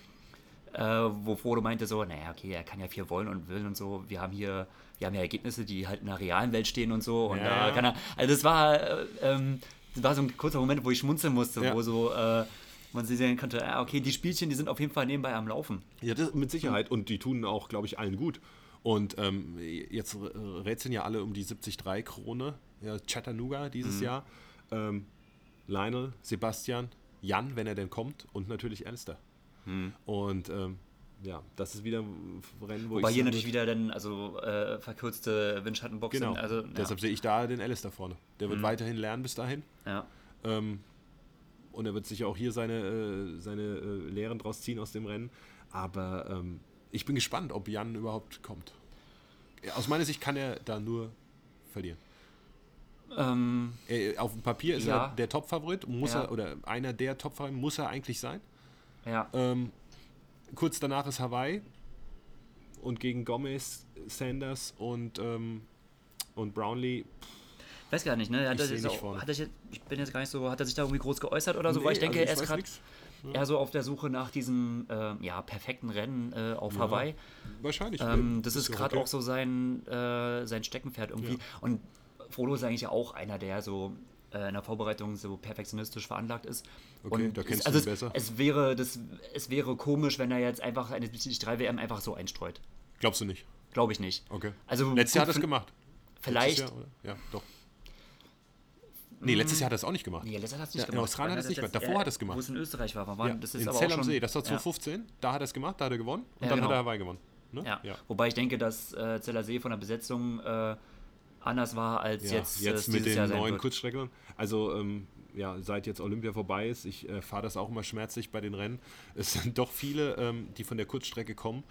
äh, wo Frodo meinte so, naja, okay, er kann ja viel wollen und will und so. Wir haben hier, wir haben ja Ergebnisse, die halt in der realen Welt stehen und so. Und Ja. da kann er, also das war, äh, ähm, das war so ein kurzer Moment, wo ich schmunzeln musste, Ja. wo so äh, man sich sehen konnte, ah, okay, die Spielchen, die sind auf jeden Fall nebenbei am Laufen. Ja, das mit Sicherheit. Und die tun auch, glaube ich, allen gut. Und ähm, jetzt rätseln ja alle um die 73-Krone. Ja, Chattanooga dieses Jahr. Ähm, Lionel, Sebastian, Jan, wenn er denn kommt, und natürlich Alistair. Und ähm, ja, das ist wieder ein Rennen, wo Wobei ich hier natürlich wieder dann, also äh, verkürzte Windschattenboxen. Genau. Also, ja. Deshalb sehe ich da den Alistair vorne. Der wird weiterhin lernen bis dahin. ja. Ähm, und er wird sicher auch hier seine, äh, seine äh, Lehren draus ziehen aus dem Rennen. Aber ähm, ich bin gespannt, ob Jan überhaupt kommt. Aus meiner Sicht kann er da nur verlieren. Ähm, Er, auf dem Papier ist Ja. er der Top-Favorit, muss Ja. er, oder einer der Top-Favoriten muss er eigentlich sein. ja. Ähm, kurz danach ist Hawaii und gegen Gomez, Sanders und, ähm, und Brownlee. Ich weiß gar nicht, ne? Hat Ich er seh jetzt auch, hat jetzt, ich bin jetzt gar nicht so, hat er sich da irgendwie groß geäußert oder so? Nee, weil ich denke, also er ist gerade nix. eher so auf der Suche nach diesem äh, ja, perfekten Rennen äh, auf Hawaii. Wahrscheinlich. Ähm, ne? das ist ja gerade okay. auch so sein, äh, sein Steckenpferd irgendwie. Ja. Und Frodo ist eigentlich ja auch einer, der so äh, in der Vorbereitung so perfektionistisch veranlagt ist. Okay, und da kennst es, du also ihn besser. Es, es, wäre, das, es wäre komisch, wenn er jetzt einfach eine 3 WM einfach so einstreut. Glaubst du nicht? Glaube ich nicht. Okay. Also Letztes Jahr hat er es gemacht. Vielleicht. Jahr? Ja, doch. Nee, letztes Jahr hat er es auch nicht gemacht. Nee, letztes Jahr hat es nicht Ja, in gemacht. Australien Weil hat er es nicht gemacht. jetzt- Davor hat er es gemacht. Wo es in Österreich war. war Ja, das ist in aber Zell am See, das war ja. 2015, da hat er es gemacht, da hat er gewonnen und Ja, dann genau. hat er Hawaii gewonnen. ne? Ja. Wobei ich denke, dass äh, Zellersee von der Besetzung äh, anders war als Ja, jetzt, jetzt äh, mit dieses den Jahr neuen wird. Kurzstrecklern. Also ähm, ja, seit jetzt Olympia vorbei ist, ich äh, fahre das auch immer schmerzlich bei den Rennen. Es sind doch viele, ähm, die von der Kurzstrecke kommen,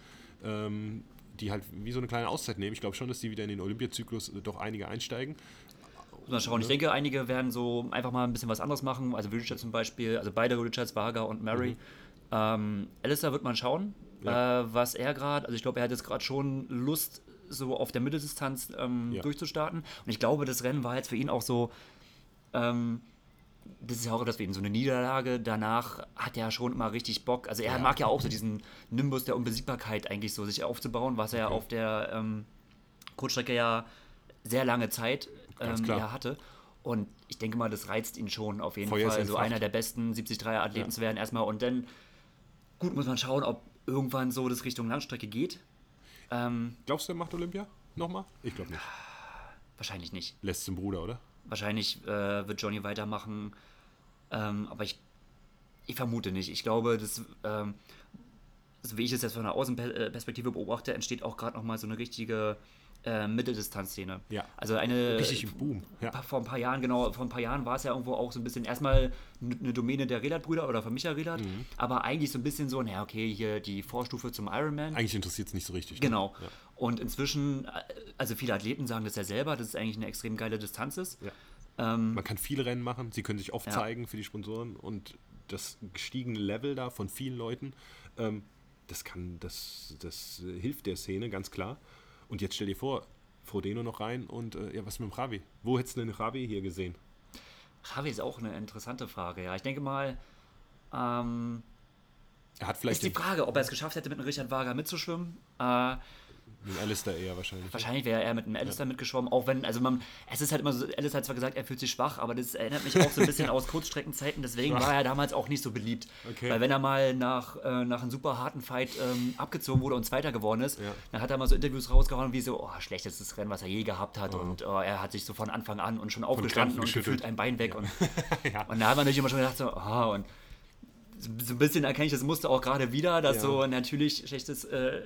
ähm, die halt wie so eine kleine Auszeit nehmen. Ich glaube schon, dass die wieder in den Olympiazyklus äh, doch einige einsteigen. Mal schauen. Ich denke, einige werden so einfach mal ein bisschen was anderes machen. Also Richard zum Beispiel, also beide Richards, Varga und Murray. Ähm, Alistair wird man schauen, Mhm. Ja. äh, was er gerade, also ich glaube, er hat jetzt gerade schon Lust, so auf der Mitteldistanz ähm, Ja. durchzustarten. Und ich glaube, das Rennen war jetzt für ihn auch so, ähm, das ist ja auch deswegen so eine Niederlage. Danach hat er schon immer richtig Bock. Also er Ja. mag ja auch so diesen Nimbus der Unbesiegbarkeit eigentlich so sich aufzubauen, was er ja Okay. auf der ähm, Kurzstrecke ja sehr lange Zeit ähm, ja hatte. Und ich denke mal, das reizt ihn schon auf jeden Feuer Fall, so einer der besten 73er-Athleten Ja. zu werden erstmal. Und dann, gut, muss man schauen, ob irgendwann so das Richtung Langstrecke geht. Ähm, Glaubst du, er macht Olympia nochmal? Ich glaube nicht. wahrscheinlich nicht. Lässt zum Bruder, oder? Wahrscheinlich äh, wird Johnny weitermachen. Ähm, aber ich, ich vermute nicht. Ich glaube, das, ähm, so wie ich es jetzt von der Außenperspektive beobachte, entsteht auch gerade nochmal so eine richtige äh, Mitteldistanzszene. Ja. Also eine. Richtig im Boom. Ja. Vor ein paar Jahren, genau, vor ein paar Jahren war es ja irgendwo auch so ein bisschen erstmal eine Domäne der Relat-Brüder oder von Michael Relat, Mhm. aber eigentlich so ein bisschen so, naja, okay, hier die Vorstufe zum Ironman. Eigentlich interessiert es nicht so richtig. ne? Genau. Ja. Und inzwischen, äh, also viele Athleten sagen das ja selber, dass es eigentlich eine extrem geile Distanz ist. Ja. Ähm, Man kann viele Rennen machen, sie können sich oft Ja. zeigen für die Sponsoren und das gestiegene Level da von vielen Leuten, ähm, das kann, das, das äh, hilft der Szene, ganz klar. Und jetzt stell dir vor, Frodeno noch rein und äh, ja, was mit dem Ravi? Wo hättest du den Ravi hier gesehen? Javi ist auch eine interessante Frage, ja. Ich denke mal, ähm, Er hat ist vielleicht die den, Frage, ob er es geschafft hätte, mit einem Richard Wager mitzuschwimmen. Äh, den Alistair eher wahrscheinlich. wahrscheinlich wäre er mit einem Alistair mitgeschwommen, auch wenn, also man, es ist halt immer so, Alistair hat zwar gesagt, er fühlt sich schwach, aber das erinnert mich auch so ein bisschen aus Kurzstreckenzeiten, deswegen Schwach. war er damals auch nicht so beliebt. Okay. Weil wenn er mal nach, äh, nach einem super harten Fight ähm, abgezogen wurde und Zweiter geworden ist, Ja. dann hat er mal so Interviews rausgehauen, wie so, oh, schlechtestes Rennen, was er je gehabt hat und oh, er hat sich so von Anfang an und schon aufgestanden und gefühlt ein Bein weg und ja. Und da hat man natürlich immer schon gedacht, so, oh, und so so ein bisschen erkenne ich das Muster auch gerade wieder, dass Ja. so natürlich schlechtes, äh,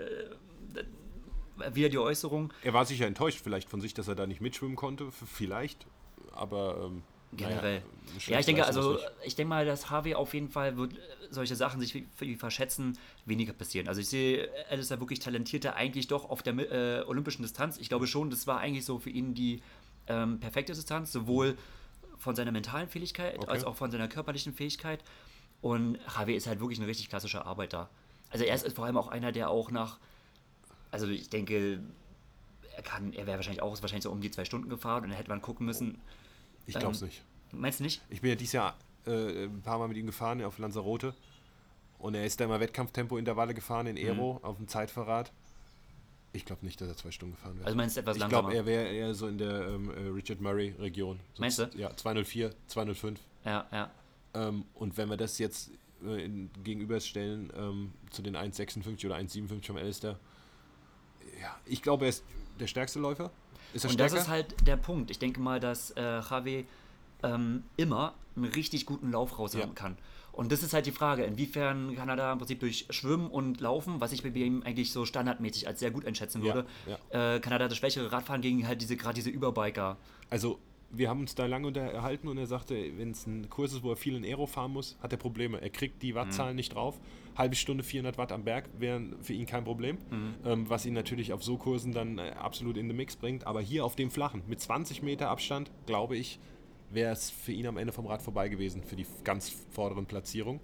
wieder die Äußerung. Er war sicher enttäuscht vielleicht von sich, dass er da nicht mitschwimmen konnte, vielleicht, aber ähm, Generell. naja, ja, ich denke, also ist ich denke mal, dass Harvey auf jeden Fall wird äh, solche Sachen sich wie, verschätzen, weniger passieren. Also ich sehe Alistair wirklich talentierter eigentlich doch auf der äh, olympischen Distanz. Ich glaube schon, das war eigentlich so für ihn die ähm, perfekte Distanz, sowohl von seiner mentalen Fähigkeit Okay. als auch von seiner körperlichen Fähigkeit. Und Harvey ist halt wirklich ein richtig klassischer Arbeiter. Also er ist vor allem auch einer, der auch nach, also ich denke, er kann, er wäre wahrscheinlich auch wahrscheinlich so um die zwei Stunden gefahren und dann hätte man gucken müssen. Ich glaube es ähm, nicht. Meinst du nicht? Ich bin ja dieses Jahr äh, ein paar Mal mit ihm gefahren auf Lanzarote. Und er ist da immer Wettkampftempo-Intervalle gefahren in Aero auf dem Zeitverrat. Ich glaube nicht, dass er zwei Stunden gefahren wäre. Also meinst du etwas ich langsamer? glaube, er wäre eher so in der ähm, äh, Richard Murray-Region. So Meinst du? Ja, 204, 205. Ja, ja. Ähm, und wenn wir das jetzt äh, in, gegenüberstellen ähm, zu den 1,56 oder 1,57 vom Alistair, ja, ich glaube, er ist der stärkste Läufer. Ist er Und stärker? das ist halt der Punkt. Ich denke mal, dass äh, Javi ähm, immer einen richtig guten Lauf raushauen Ja. kann. Und das ist halt die Frage, inwiefern kann er da im Prinzip durch Schwimmen und Laufen, was ich bei ihm eigentlich so standardmäßig als sehr gut einschätzen Ja, würde, ja. Äh, kann er da das schwächere Radfahren gegen halt diese, gerade diese Überbiker. Also, wir haben uns da lange unterhalten und er sagte, wenn es ein Kurs ist, wo er viel in Aero fahren muss, hat er Probleme. Er kriegt die Wattzahlen nicht drauf. Halbe Stunde 400 Watt am Berg wären für ihn kein Problem, ähm, was ihn natürlich auf so Kursen dann äh, absolut in den Mix bringt. Aber hier auf dem flachen, mit 20 Meter Abstand, glaube ich, wäre es für ihn am Ende vom Rad vorbei gewesen, für die ganz vorderen Platzierungen.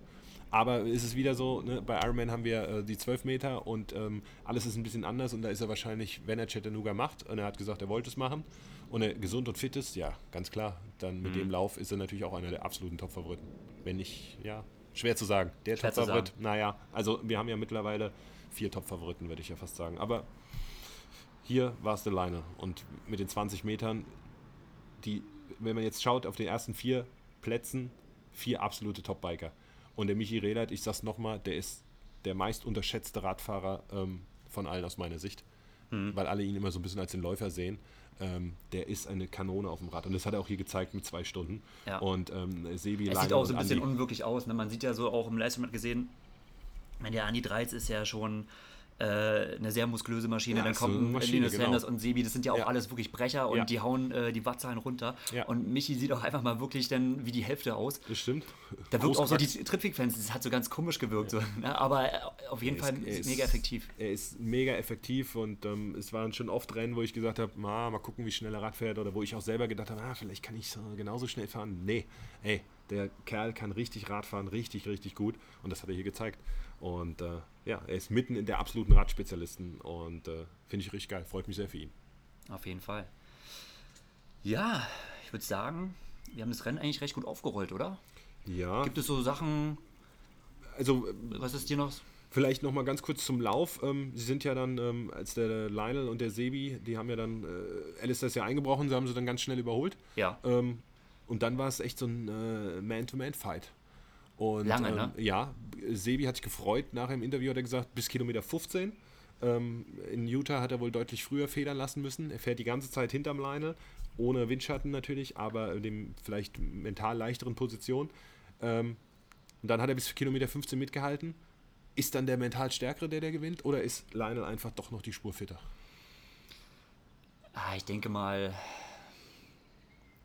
Aber ist es wieder so, ne, bei Ironman haben wir äh, die 12 Meter und ähm, alles ist ein bisschen anders und da ist er wahrscheinlich, wenn er Chattanooga macht und er hat gesagt, er wollte es machen und er gesund und fit ist, ja, ganz klar, dann mit dem Lauf ist er natürlich auch einer der absoluten Top-Favoriten. Wenn nicht, ja, schwer zu sagen. Der Top-Favorit, naja, also wir haben ja mittlerweile vier Top-Favoriten, würde ich ja fast sagen. Aber hier war es der Liner und mit den 20 Metern, die, wenn man jetzt schaut auf den ersten vier Plätzen, vier absolute Top-Biker. Und der Michi Rehlert, ich sag's nochmal, der ist der meist unterschätzte Radfahrer ähm, von allen aus meiner Sicht, Mhm. weil alle ihn immer so ein bisschen als den Läufer sehen. Ähm, der ist eine Kanone auf dem Rad und das hat er auch hier gezeigt mit zwei Stunden. Ja. Und ähm, Sebi, Es sieht auch so ein bisschen Andi- unwirklich aus. Ne? Man sieht ja so auch im Livestream gesehen, meine, der Andi Dreiz ist ja schon äh, eine sehr muskulöse Maschine. Ja, dann kommt Maschine, Linus genau. Sanders und Sebi, das sind ja auch Ja. alles wirklich Brecher und die hauen äh, die Wattzahlen runter. Und Michi sieht auch einfach mal wirklich dann wie die Hälfte aus. Das stimmt. Da wirkt auch so die. Trittweg-Fans, das hat so ganz komisch gewirkt. So, ne? Aber äh, auf jeden Er Fall ist- ist ist- mega effektiv. Er ist mega effektiv und ähm, es waren schon oft Rennen, wo ich gesagt habe, mal, mal gucken, wie schnell er Rad fährt oder wo ich auch selber gedacht habe, ah, vielleicht kann ich so genauso schnell fahren. Nee, ey, der Kerl kann richtig Rad fahren, richtig, richtig gut und das hat er hier gezeigt. Und äh, ja, er ist mitten in der absoluten Radspezialisten und äh, finde ich richtig geil, freut mich sehr für ihn. Auf jeden Fall. Ja, ich würde sagen, wir haben das Rennen eigentlich recht gut aufgerollt, oder? Ja, Gibt es so Sachen, also was ist dir noch? Vielleicht noch mal ganz kurz zum Lauf. Ähm, sie sind ja dann, ähm, als der Lionel und der Sebi, die haben ja dann, äh, Alistair ist ja eingebrochen, sie haben sie dann ganz schnell überholt. Ja. Ähm, und dann war es echt so ein äh, Man-to-Man-Fight. Und, Lange, ähm, ne? Ja, Sebi hat sich gefreut. Nach dem Interview hat er gesagt, bis Kilometer 15. Ähm, in Utah hat er wohl deutlich früher federn lassen müssen. Er fährt die ganze Zeit hinterm Lionel, ohne Windschatten natürlich, aber in dem vielleicht mental leichteren Position. Ähm, und dann hat er bis Kilometer 15 mitgehalten. Ist dann der mental Stärkere, der der gewinnt? Oder ist Lionel einfach doch noch die Spur fitter? Ah, ich denke mal,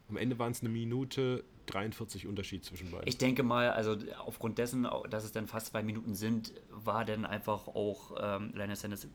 Am Ende waren es eine Minute 43 Unterschied zwischen beiden. ich denke mal, also aufgrund dessen, dass es dann fast zwei Minuten sind, war dann einfach auch ähm, Linus Sanders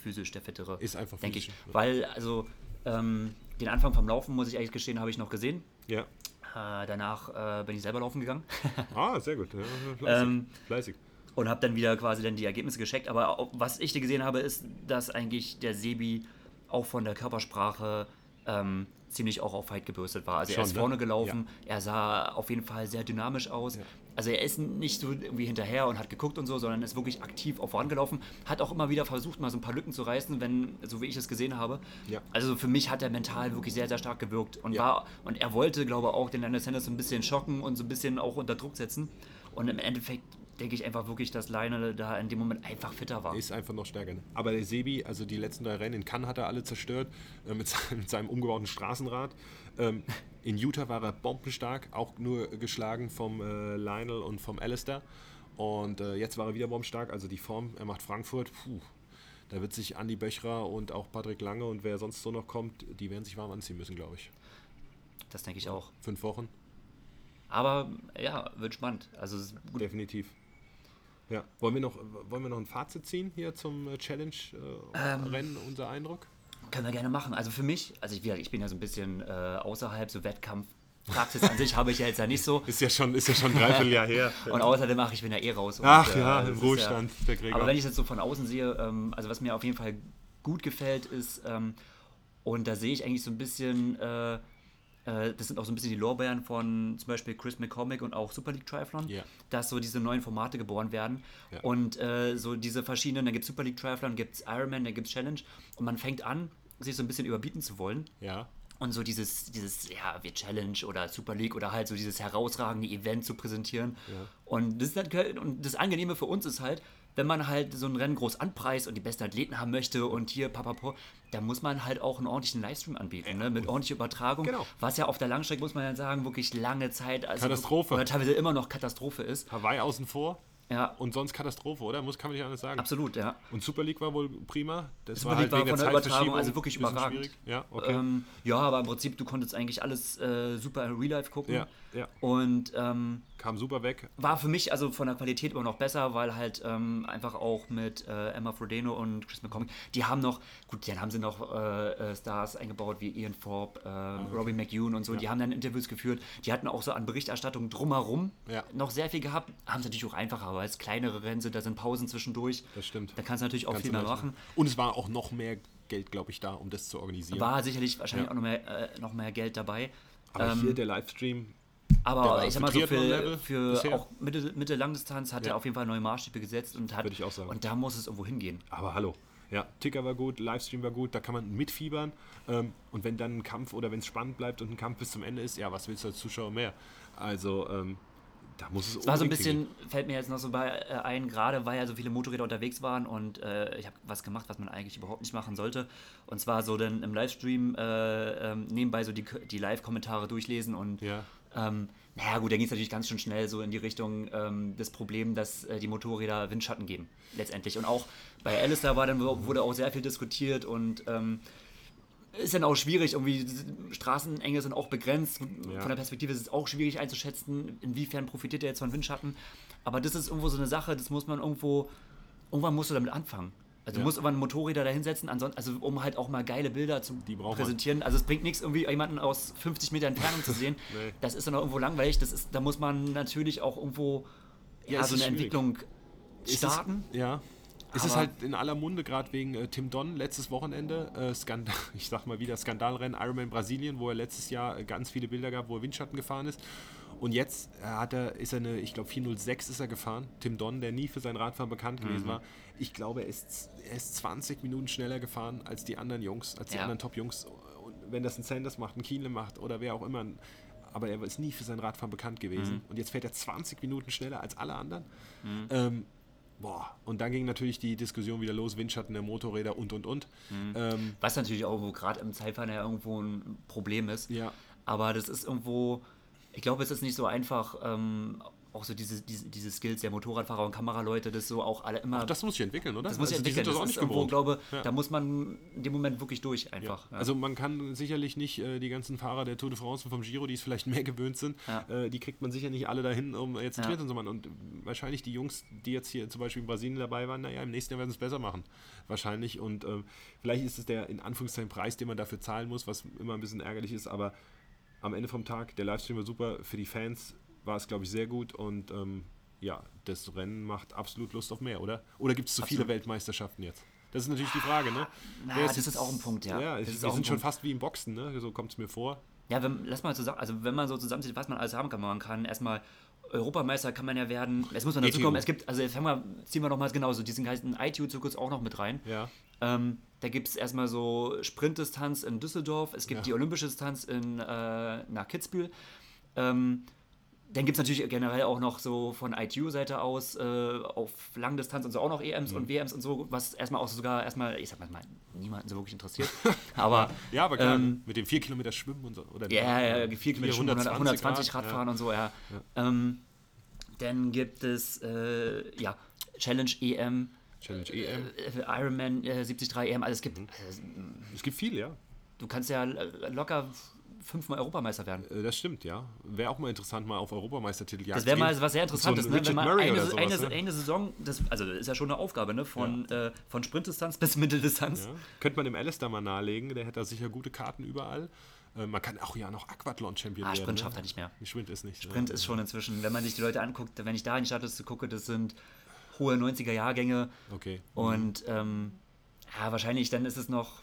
physisch der Fittere. Ist einfach denke ich. ja. Weil, also, ähm, den Anfang vom Laufen, muss ich ehrlich gestehen, habe ich noch gesehen. Ja. Äh, danach äh, bin ich selber laufen gegangen. Ah, sehr gut. Ja, fleißig. Ähm, fleißig. und habe dann wieder quasi dann die Ergebnisse gecheckt. Aber auch, was ich gesehen habe, ist, dass eigentlich der Sebi auch von der Körpersprache ähm, ziemlich auch auf Fight gebürstet war. Also Schon, er ist ne? vorne gelaufen, er sah auf jeden Fall sehr dynamisch aus. Ja. Also er ist nicht so irgendwie hinterher und hat geguckt und so, sondern ist wirklich aktiv auf vorangelaufen. Hat auch immer wieder versucht, mal so ein paar Lücken zu reißen, wenn, so wie ich es gesehen habe. Ja. Also für mich hat er mental wirklich sehr, sehr stark gewirkt. Und, Ja. war, und er wollte, glaube ich, auch den Sanders so ein bisschen schocken und so ein bisschen auch unter Druck setzen. Und im Endeffekt denke ich einfach wirklich, dass Lionel da in dem Moment einfach fitter war. Ist einfach noch stärker. ne? Aber der Sebi, also die letzten drei Rennen in Cannes hat er alle zerstört äh, mit, seinem, mit seinem umgebauten Straßenrad. Ähm, in Utah war er bombenstark, auch nur geschlagen vom äh, Lionel und vom Alistair. Und äh, jetzt war er wieder bombenstark. Also die Form, er macht Frankfurt. Puh, da wird sich Andy Böchrer und auch Patrick Lange und wer sonst so noch kommt, die werden sich warm anziehen müssen, glaube ich. Das denke ich auch. Fünf Wochen, Aber ja, wird spannend. Also gut. definitiv. Ja. Wollen wir noch, wollen wir noch ein Fazit ziehen hier zum äh, Challenge-Rennen, unser Eindruck? können wir gerne machen. Also für mich, also ich, ich bin ja so ein bisschen äh, außerhalb, so Wettkampf. Praxis an sich habe ich ja jetzt ja nicht so. Ist ja schon, ist ja schon ein Dreivierteljahr her. Und außerdem, ach, ich bin ja eh raus. Und, Ach ja, das im Ruhestand, der Gregor. Aber wenn ich es jetzt so von außen sehe, ähm, also was mir auf jeden Fall gut gefällt, ist, ähm, und da sehe ich eigentlich so ein bisschen, äh, äh, das sind auch so ein bisschen die Lorbeeren von zum Beispiel Chris McCormick und auch Super League Triathlon, Ja. dass so diese neuen Formate geboren werden. Ja. Und äh, so diese verschiedenen, da gibt es Super League Triathlon, gibt es Ironman, da gibt es Challenge. Und man fängt an, sich so ein bisschen überbieten zu wollen. ja, Und so dieses, dieses, ja, wir Challenge oder Super League oder halt so dieses herausragende Event zu präsentieren. Und, das ist halt, und das Angenehme für uns ist halt, wenn man halt so ein Rennen groß anpreist und die besten Athleten haben möchte und hier papapo, da muss man halt auch einen ordentlichen Livestream anbieten, ne? mit ordentlicher Übertragung. Genau. Was ja auf der Langstrecke, muss man ja sagen, wirklich lange Zeit also Katastrophe. Oder teilweise immer noch Katastrophe ist. Hawaii außen vor Ja, und sonst Katastrophe, oder? Muss, kann man nicht anders sagen. absolut, ja. Und Super League war wohl prima. Das Super League war wegen von der Übertragung also wirklich überragend. schwierig. Ja, okay. Ähm, ja, aber im Prinzip, du konntest eigentlich alles äh, super in Real Life gucken. Ja, ja. Und ähm, Kam super weg. war für mich also von der Qualität immer noch besser, weil halt ähm, einfach auch mit äh, Emma Frodeno und Chris McCormick, die haben noch, gut, dann haben sie noch äh, äh, Stars eingebaut wie Ian Thorpe, äh, Robbie McEwen und so, die haben dann Interviews geführt, die hatten auch so an Berichterstattung drumherum Ja. noch sehr viel gehabt, haben es natürlich auch einfacher, weil es kleinere Rennen sind, da sind Pausen zwischendurch. Das stimmt. Da kannst du natürlich auch Kannst viel mehr machen. Und es war auch noch mehr Geld, glaube ich, da, um das zu organisieren. War sicherlich wahrscheinlich Ja. auch noch mehr, äh, noch mehr Geld dabei. Aber ähm, hier der Livestream, Aber ich sag mal so, für, für auch Mitte, Mitte Langdistanz hat Ja. er auf jeden Fall neue Maßstäbe gesetzt und hat Würde ich auch sagen. und da muss es irgendwo hingehen. aber hallo. Ja, Ticker war gut, Livestream war gut, da kann man mitfiebern. Ähm, und wenn dann ein Kampf oder wenn es spannend bleibt und ein Kampf bis zum Ende ist, ja, was willst du als Zuschauer mehr? Also, ähm, da muss es Es war so ein bisschen, fällt mir jetzt noch so bei äh, ein, gerade weil ja so viele Motorräder unterwegs waren und äh, ich habe was gemacht, was man eigentlich überhaupt nicht machen sollte. Und zwar so dann im Livestream äh, ähm, nebenbei so die, die Live-Kommentare durchlesen und Ja. Ähm, naja, gut, da ging es natürlich ganz schön schnell so in die Richtung ähm, des Problems, dass äh, die Motorräder Windschatten geben, letztendlich. Und auch bei Alistair war dann, wurde auch sehr viel diskutiert und ähm, ist dann auch schwierig, irgendwie Straßenenge sind auch begrenzt. Ja. Von der Perspektive ist es auch schwierig einzuschätzen, inwiefern profitiert er jetzt von Windschatten. Aber das ist irgendwo so eine Sache, das muss man irgendwo, irgendwann musst du damit anfangen. Also ja. du musst irgendwann Motorräder da hinsetzen, also um halt auch mal geile Bilder zu präsentieren. Man. Also es bringt nichts, irgendwie jemanden aus 50 Meter Entfernung zu sehen. nee. Das ist dann auch irgendwo langweilig. Das ist, da muss man natürlich auch irgendwo ja, so eine schwierig. Entwicklung starten. Es, ja. Es ist halt in aller Munde, gerade wegen äh, Tim Don letztes Wochenende, äh, Skandal, ich sag mal wieder Skandalrennen Ironman Brasilien, wo er letztes Jahr äh, ganz viele Bilder gab, wo er Windschatten gefahren ist. Und jetzt hat er, ist er eine, ich glaube 406 ist er gefahren. Tim Don, der nie für sein Radfahren bekannt gewesen mhm. war. Ich glaube, er ist, er ist 20 Minuten schneller gefahren als die anderen Jungs, als die ja. anderen Top-Jungs. Und wenn das ein Sanders macht, ein Kienle macht oder wer auch immer, aber er ist nie für sein Radfahren bekannt gewesen. Mhm. Und jetzt fährt er 20 Minuten schneller als alle anderen. Mhm. Ähm, Boah, und dann ging natürlich die Diskussion wieder los, Windschatten der Motorräder und und und. Mhm. Ähm, Was natürlich auch gerade im Zeitfahren ja irgendwo ein Problem ist. Ja. Aber das ist irgendwo, ich glaube, es ist nicht so einfach, ähm, auch so diese, diese, diese Skills der Motorradfahrer und Kameraleute, das so auch alle immer. Ach, das muss sich entwickeln, oder? Das muss sich also entwickeln. Das, das ist irgendwo, glaube ja. da muss man in dem Moment wirklich durch einfach. Ja. Also man kann sicherlich nicht äh, die ganzen Fahrer der Tour de France und vom Giro, die es vielleicht mehr gewöhnt sind, äh, die kriegt man sicher nicht alle dahin, um jetzt ein Triathlon zu machen. Und wahrscheinlich die Jungs, die jetzt hier zum Beispiel in Brasilien dabei waren, naja, im nächsten Jahr werden sie es besser machen. Wahrscheinlich. Und äh, vielleicht ist es der in Anführungszeichen Preis, den man dafür zahlen muss, was immer ein bisschen ärgerlich ist, aber am Ende vom Tag, der Livestream war super für die Fans, war es, glaube ich, sehr gut und ähm, ja, das Rennen macht absolut Lust auf mehr, oder? Oder gibt es zu viele Weltmeisterschaften jetzt? Das ist natürlich die Frage, ne? Na, ist das ist auch ein Punkt, ja. Ja, das ist wir sind schon fast wie im Boxen, ne? So kommt es mir vor. Ja, wenn, lass mal zusammen, also wenn man so zusammenzieht, was man alles haben kann, man kann erstmal Europameister kann man ja werden. Es muss man dazu kommen, es gibt, also fangen wir, ziehen wir noch mal genauso, diesen heißen ITU-Zirkus auch noch mit rein. Ja. Ähm, da gibt es erstmal so Sprintdistanz in Düsseldorf, es gibt ja. die olympische Distanz in, äh, nach Kitzbühel. Ähm, dann gibt es natürlich generell auch noch so von ITU-Seite aus äh, auf Langdistanz und so auch noch EMs mhm. und WMs und so, was erstmal auch sogar erstmal, ich sag mal, niemanden so wirklich interessiert. Aber, ja, aber klar, ähm, mit dem 4 Kilometer Schwimmen und so. Oder ja, ja, 4 Kilometer Schwimmen, 120 Grad, Radfahren ja. und so, ja. ja. Ähm, dann gibt es, äh, ja, Challenge EM. Challenge EM. Äh, Ironman äh, 73 EM, also es gibt. Mhm. es gibt viel, ja. Du kannst ja locker fünfmal Europameister werden. Äh, das stimmt, ja. Wäre auch mal interessant, mal auf Europameistertitel Das wäre mal was sehr Interessantes, so ne? wenn man eine, sowas, eine, ne? eine, Saison, das, also das ist ja schon eine Aufgabe, ne? Von, ja. äh, von Sprintdistanz bis Mitteldistanz. Ja. Könnte man dem Alistair mal nahelegen, der hätte da sicher gute Karten überall. Äh, man kann auch ja noch Aquathlon-Champion ah, werden. Sprint ne? schafft er nicht mehr. Sprint ist nicht. Sprint ja. ist schon inzwischen, wenn man sich die Leute anguckt, wenn ich da in die Status gucke, das sind hohe 90er-Jahrgänge. Okay. Und ähm, ja, wahrscheinlich dann ist es noch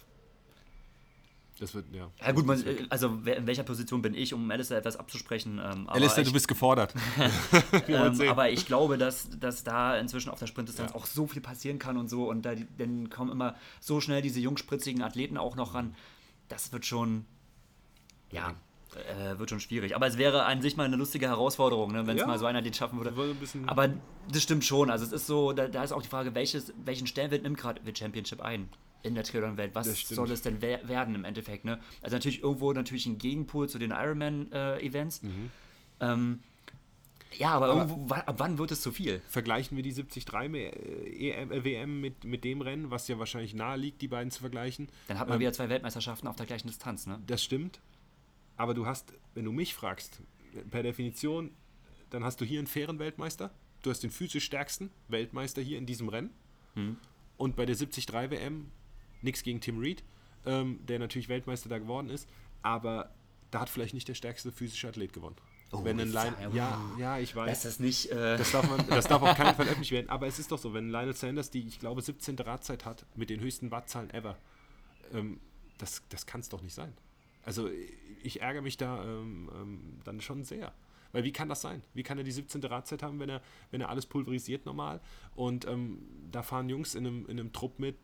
das wird, ja. Ja, gut, man, also in welcher Position bin ich, um Alistair etwas abzusprechen? Ähm, Alistair, du bist gefordert. ähm, aber ich glaube, dass, dass da inzwischen auf der Sprintdistanz ja. auch so viel passieren kann und so. Und da dann kommen immer so schnell diese jungspritzigen Athleten auch noch ran. Das wird schon, ja, äh, wird schon schwierig. Aber es wäre an sich mal eine lustige Herausforderung, ne, wenn es ja. mal so einer den schaffen würde. Aber das stimmt schon. Also es ist so, da, da ist auch die Frage, welches, welchen Stellenwert nimmt gerade die Championship ein? in der Triathlon-Welt. Was soll es denn we werden im Endeffekt? Ne? Also natürlich irgendwo natürlich ein Gegenpol zu den Ironman-Events. Äh, mhm. ähm, ja, aber, aber irgendwo, ab wann wird es zu viel? Vergleichen wir die 73 äh, EM, äh, WM mit, mit dem Rennen, was ja wahrscheinlich nahe liegt, die beiden zu vergleichen. Dann hat man ähm, wieder zwei Weltmeisterschaften auf der gleichen Distanz, ne? Das stimmt. Aber du hast, wenn du mich fragst, per Definition, dann hast du hier einen fairen Weltmeister. Du hast den physisch stärksten Weltmeister hier in diesem Rennen. Hm. Und bei der 73 WM Nichts gegen Tim Reed, ähm, der natürlich Weltmeister da geworden ist, aber da hat vielleicht nicht der stärkste physische Athlet gewonnen. Oh, wenn ein Line ja, ja, ich weiß. Das ist nicht. Äh das, darf man, das darf auf keinen Fall öffentlich werden. Aber es ist doch so, wenn Lionel Sanders die, ich glaube, 17. Radzeit hat mit den höchsten Wattzahlen ever, ähm, das, das kann es doch nicht sein. Also ich ärgere mich da ähm, ähm, dann schon sehr. Weil wie kann das sein? Wie kann er die 17. Radzeit haben, wenn er, wenn er alles pulverisiert normal? Und ähm, da fahren Jungs in einem, in einem Trupp mit,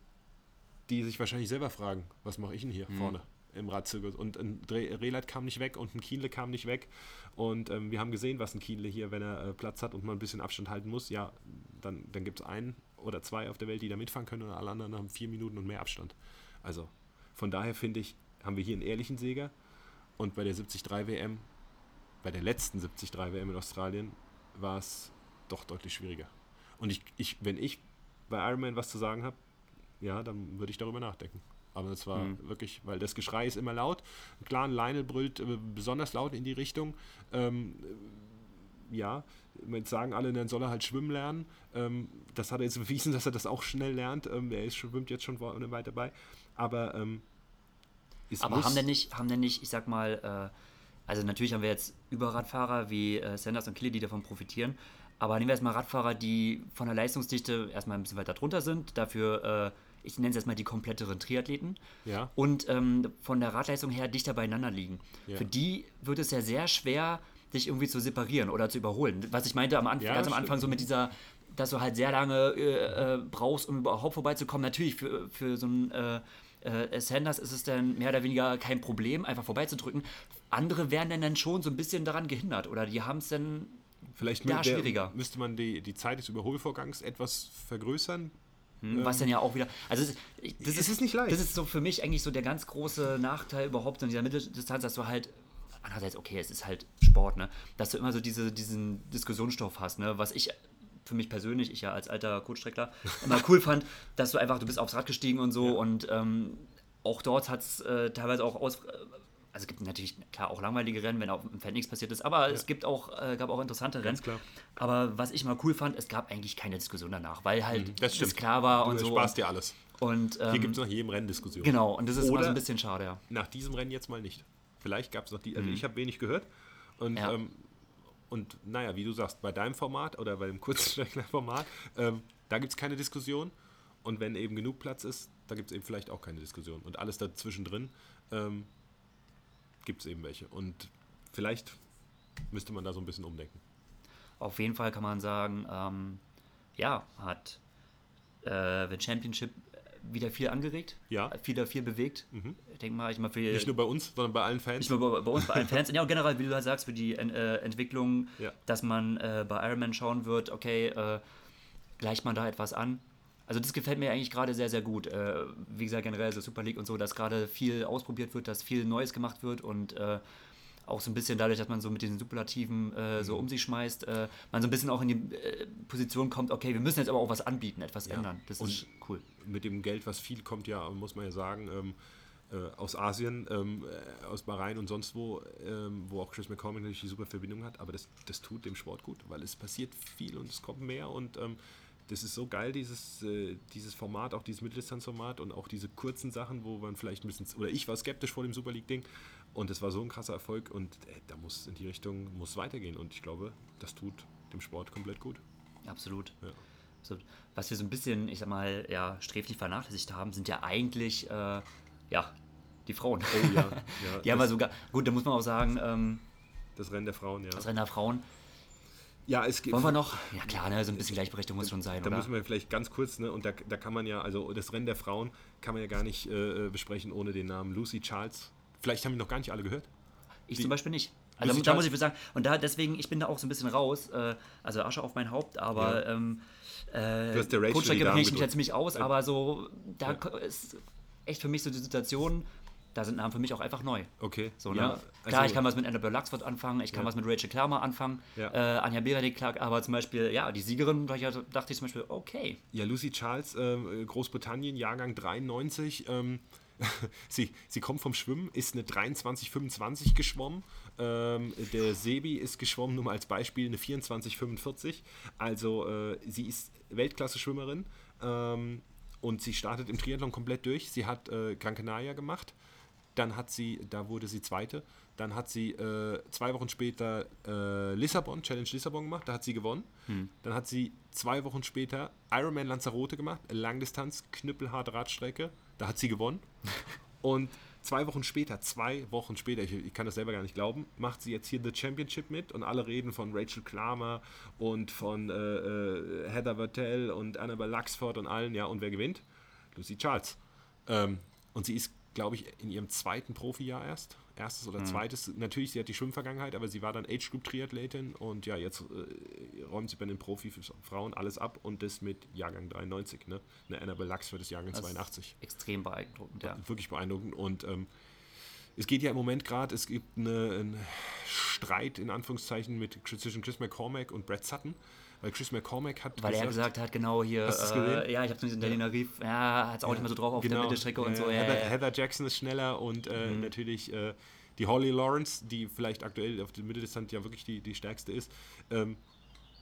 die sich wahrscheinlich selber fragen, was mache ich denn hier mhm. vorne im Radzirkus? Und ein Releit kam nicht weg und ein Kienle kam nicht weg. Und ähm, wir haben gesehen, was ein Kienle hier, wenn er äh, Platz hat und mal ein bisschen Abstand halten muss, ja, dann, dann gibt es einen oder zwei auf der Welt, die da mitfahren können und alle anderen haben vier Minuten und mehr Abstand. Also von daher finde ich, haben wir hier einen ehrlichen Sieger und bei der 73 WM bei der letzten 73 WM in Australien war es doch deutlich schwieriger. Und ich, ich, wenn ich bei Ironman was zu sagen habe, ja, dann würde ich darüber nachdenken. Aber es war mhm. wirklich, weil das Geschrei ist immer laut. Klar, Lionel brüllt äh, besonders laut in die Richtung. Ähm, äh, ja, jetzt sagen alle, dann soll er halt schwimmen lernen. Ähm, das hat er jetzt bewiesen, dass er das auch schnell lernt. Ähm, er ist, schwimmt jetzt schon weit dabei. Aber ähm, aber haben denn nicht, haben denn nicht, ich sag mal, äh, also natürlich haben wir jetzt Überradfahrer wie äh, Sanders und Kelly, die davon profitieren. Aber nehmen wir erstmal Radfahrer, die von der Leistungsdichte erstmal ein bisschen weiter drunter sind, dafür, äh, ich nenne es erstmal die kompletteren Triathleten. Ja. Und ähm, von der Radleistung her dichter beieinander liegen. Ja. Für die wird es ja sehr schwer, dich irgendwie zu separieren oder zu überholen. Was ich meinte am Anfang, ja, ganz am Anfang so mit dieser, dass du halt sehr lange äh, äh, brauchst, um überhaupt vorbeizukommen. Natürlich für, für so ein äh, Sanders ist es dann mehr oder weniger kein Problem, einfach vorbeizudrücken. Andere werden dann schon so ein bisschen daran gehindert oder die haben es dann Vielleicht ja, schwieriger. müsste man die, die Zeit des Überholvorgangs etwas vergrößern. Hm, was ähm, dann ja auch wieder. Also, das, das ist, ist, nicht leicht. Das ist so für mich eigentlich so der ganz große Nachteil überhaupt in dieser Mitteldistanz, dass du halt. Andererseits, okay, es ist halt Sport, ne? Dass du immer so diese, diesen Diskussionsstoff hast, ne? Was ich für mich persönlich, ich ja als alter Kurzstreckler, immer cool fand, dass du einfach, du bist aufs Rad gestiegen und so ja. und ähm, auch dort hat es äh, teilweise auch aus. Also es gibt natürlich klar auch langweilige Rennen, wenn auf dem Feld nichts passiert ist, aber ja. es gibt auch, äh, gab auch interessante Rennen. Klar. Aber was ich mal cool fand, es gab eigentlich keine Diskussion danach, weil halt mhm, das es klar war und du so. Spaß dir alles. Und, ähm, Hier gibt es nach jedem Rennen Diskussionen. Genau, und das ist Oder immer so ein bisschen schade, ja. Nach diesem Rennen jetzt mal nicht. Vielleicht gab es noch die, also mhm. ich habe wenig gehört. Und ja. ähm, und naja, wie du sagst, bei deinem Format oder bei dem Kurzstreckler-Format, ähm, da gibt es keine Diskussion. Und wenn eben genug Platz ist, da gibt es eben vielleicht auch keine Diskussion. Und alles dazwischen drin ähm, gibt es eben welche. Und vielleicht müsste man da so ein bisschen umdenken. Auf jeden Fall kann man sagen, ähm, ja, hat äh, The Championship wieder viel angeregt, ja. wieder viel bewegt. Mhm. Ich denke mal, ich mal viel. Nicht nur bei uns, sondern bei allen Fans. Nicht nur bei, bei uns, bei allen Fans. Ja, und generell, wie du halt sagst, für die äh, Entwicklung, ja. dass man äh, bei Ironman schauen wird, okay, äh, gleicht man da etwas an. Also das gefällt mir eigentlich gerade sehr, sehr gut. Äh, wie gesagt, generell so Super League und so, dass gerade viel ausprobiert wird, dass viel Neues gemacht wird und äh, auch so ein bisschen dadurch, dass man so mit diesen Superlativen äh, so mhm. um sich schmeißt, äh, man so ein bisschen auch in die äh, Position kommt, okay, wir müssen jetzt aber auch was anbieten, etwas ja. ändern. Das und ist cool. Mit dem Geld, was viel kommt, ja, muss man ja sagen, ähm, äh, aus Asien, ähm, äh, aus Bahrain und sonst wo, ähm, wo auch Chris McCormick natürlich die super Verbindung hat, aber das, das tut dem Sport gut, weil es passiert viel und es kommt mehr und ähm, das ist so geil, dieses, äh, dieses Format, auch dieses Mitteldistanzformat und auch diese kurzen Sachen, wo man vielleicht ein bisschen, oder ich war skeptisch vor dem Super League-Ding und es war so ein krasser Erfolg und ey, da muss in die Richtung muss weitergehen und ich glaube, das tut dem Sport komplett gut. Absolut. Ja. Absolut. Was wir so ein bisschen, ich sag mal, ja, sträflich vernachlässigt haben, sind ja eigentlich, äh, ja, die Frauen. Oh ja. ja die haben wir sogar, gut, da muss man auch sagen, ähm, das Rennen der Frauen, ja. Das Rennen der Frauen ja, es gibt. Wollen wir noch? Ja, klar, ne, so ein bisschen Gleichberechtigung muss schon sein, da oder? Müssen wir vielleicht ganz kurz, ne, und da, da kann man ja, also das Rennen der Frauen kann man ja gar nicht äh, besprechen ohne den Namen Lucy Charles. Vielleicht haben die noch gar nicht alle gehört. Ich Die, zum Beispiel nicht. Also da, muss ich sagen, und da deswegen, ich bin da auch so ein bisschen raus, äh, also Asche auf mein Haupt, aber ja. ähm, äh, du hast der Rachel kenne ich mich ja ziemlich aus, aber so, da ja. ist echt für mich so die Situation, da sind Namen für mich auch einfach neu. Okay. So, ne? Ja, Klar, also, ich kann was mit Annabelle Luxford anfangen, ich kann ja. was mit Rachel Klammer anfangen, ja. äh, Anja Benedikt, aber zum Beispiel, ja, die Siegerin, da dachte ich zum Beispiel, okay. Ja, Lucy Charles, äh, Großbritannien, Jahrgang 93, ähm, sie, sie kommt vom Schwimmen, ist eine 23,25 geschwommen. Ähm, der Sebi ist geschwommen, nur mal als Beispiel, eine 24,45. Also äh, sie ist Weltklasse-Schwimmerin ähm, und sie startet im Triathlon komplett durch. Sie hat äh, Gran Canaria gemacht, dann hat sie, da wurde sie Zweite. Dann hat sie äh, zwei Wochen später äh, Lissabon, Challenge Lissabon gemacht, da hat sie gewonnen. Hm. Dann hat sie zwei Wochen später Ironman Lanzarote gemacht, Langdistanz, knüppelharte Radstrecke, da hat sie gewonnen. Und zwei Wochen später, zwei Wochen später, ich, ich, kann das selber gar nicht glauben, macht sie jetzt hier The Championship mit und alle reden von Rachel Klamer und von äh, äh Heather Vertel und Annabelle Luxford und allen, ja, und wer gewinnt? Lucy Charles. Ähm, und sie ist glaube ich, in ihrem zweiten Profijahr erst. Erstes oder mhm. zweites. Natürlich, sie hat die Schwimmvergangenheit, aber sie war dann Age Group Triathletin und ja, jetzt äh, räumt sie bei den Profi-Frauen alles ab und das mit Jahrgang 93. Ne? Eine Annabelle Lachs für das Jahrgang das 82. Extrem beeindruckend, ja. Wirklich beeindruckend und ähm, es geht ja im Moment gerade, es gibt eine, einen Streit in Anführungszeichen mit zwischen Chris McCormack und Brad Sutton. Weil Chris McCormack hat Weil gesagt, er gesagt hat, genau hier, äh, ja, ich habe es in Berliner Rief, ja, hat es auch ja, nicht mehr so drauf auf genau, der Mittelstrecke und so. Heather, Heather, Jackson ist schneller und äh, mhm. natürlich äh, die Holly Lawrence, die vielleicht aktuell auf der Mitteldistanz ja wirklich die, die stärkste ist. Ähm,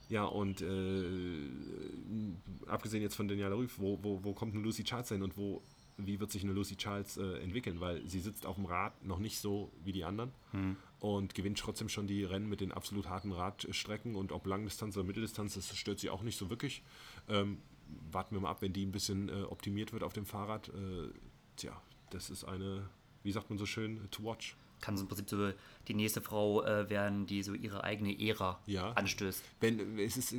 ja, und äh, abgesehen jetzt von Daniela Rüff, wo, wo, wo kommt eine Lucy Charles hin und wo, wie wird sich eine Lucy Charles äh, entwickeln? Weil sie sitzt auf dem Rad noch nicht so wie die anderen mhm. Und gewinnt trotzdem schon die Rennen mit den absolut harten Radstrecken und ob Langdistanz oder Mitteldistanz, das stört sie auch nicht so wirklich. Ähm, warten wir mal ab, wenn die ein bisschen äh, optimiert wird auf dem Fahrrad. Äh, tja, das ist eine, wie sagt man so schön, to watch kann so im Prinzip so die nächste Frau äh, werden, die so ihre eigene Ära ja. anstößt. Wenn, es ist,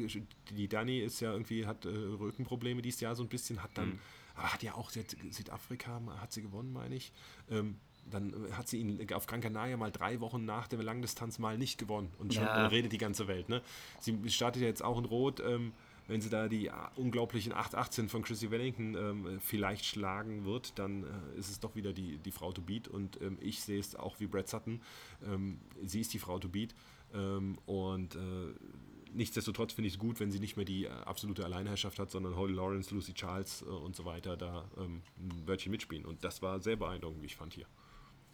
die Dani ist ja irgendwie, hat äh, Rückenprobleme dieses Jahr so ein bisschen, hat dann, mhm. hat ja auch Südafrika, hat sie gewonnen, meine ich. Ähm, dann hat sie ihn auf Gran Canaria mal drei Wochen nach der Langdistanz mal nicht gewonnen und schon ja. redet die ganze Welt. Ne? Sie startet ja jetzt auch in Rot. Ähm, wenn sie da die unglaublichen 818 von Chrissy Wellington ähm, vielleicht schlagen wird, dann äh, ist es doch wieder die, die Frau to beat. Und ähm, ich sehe es auch wie Brad Sutton. Ähm, sie ist die Frau to beat. Ähm, und äh, nichtsdestotrotz finde ich es gut, wenn sie nicht mehr die äh, absolute Alleinherrschaft hat, sondern Holly Lawrence, Lucy Charles äh, und so weiter da ähm, ein Wörtchen mitspielen. Und das war sehr beeindruckend, wie ich fand hier.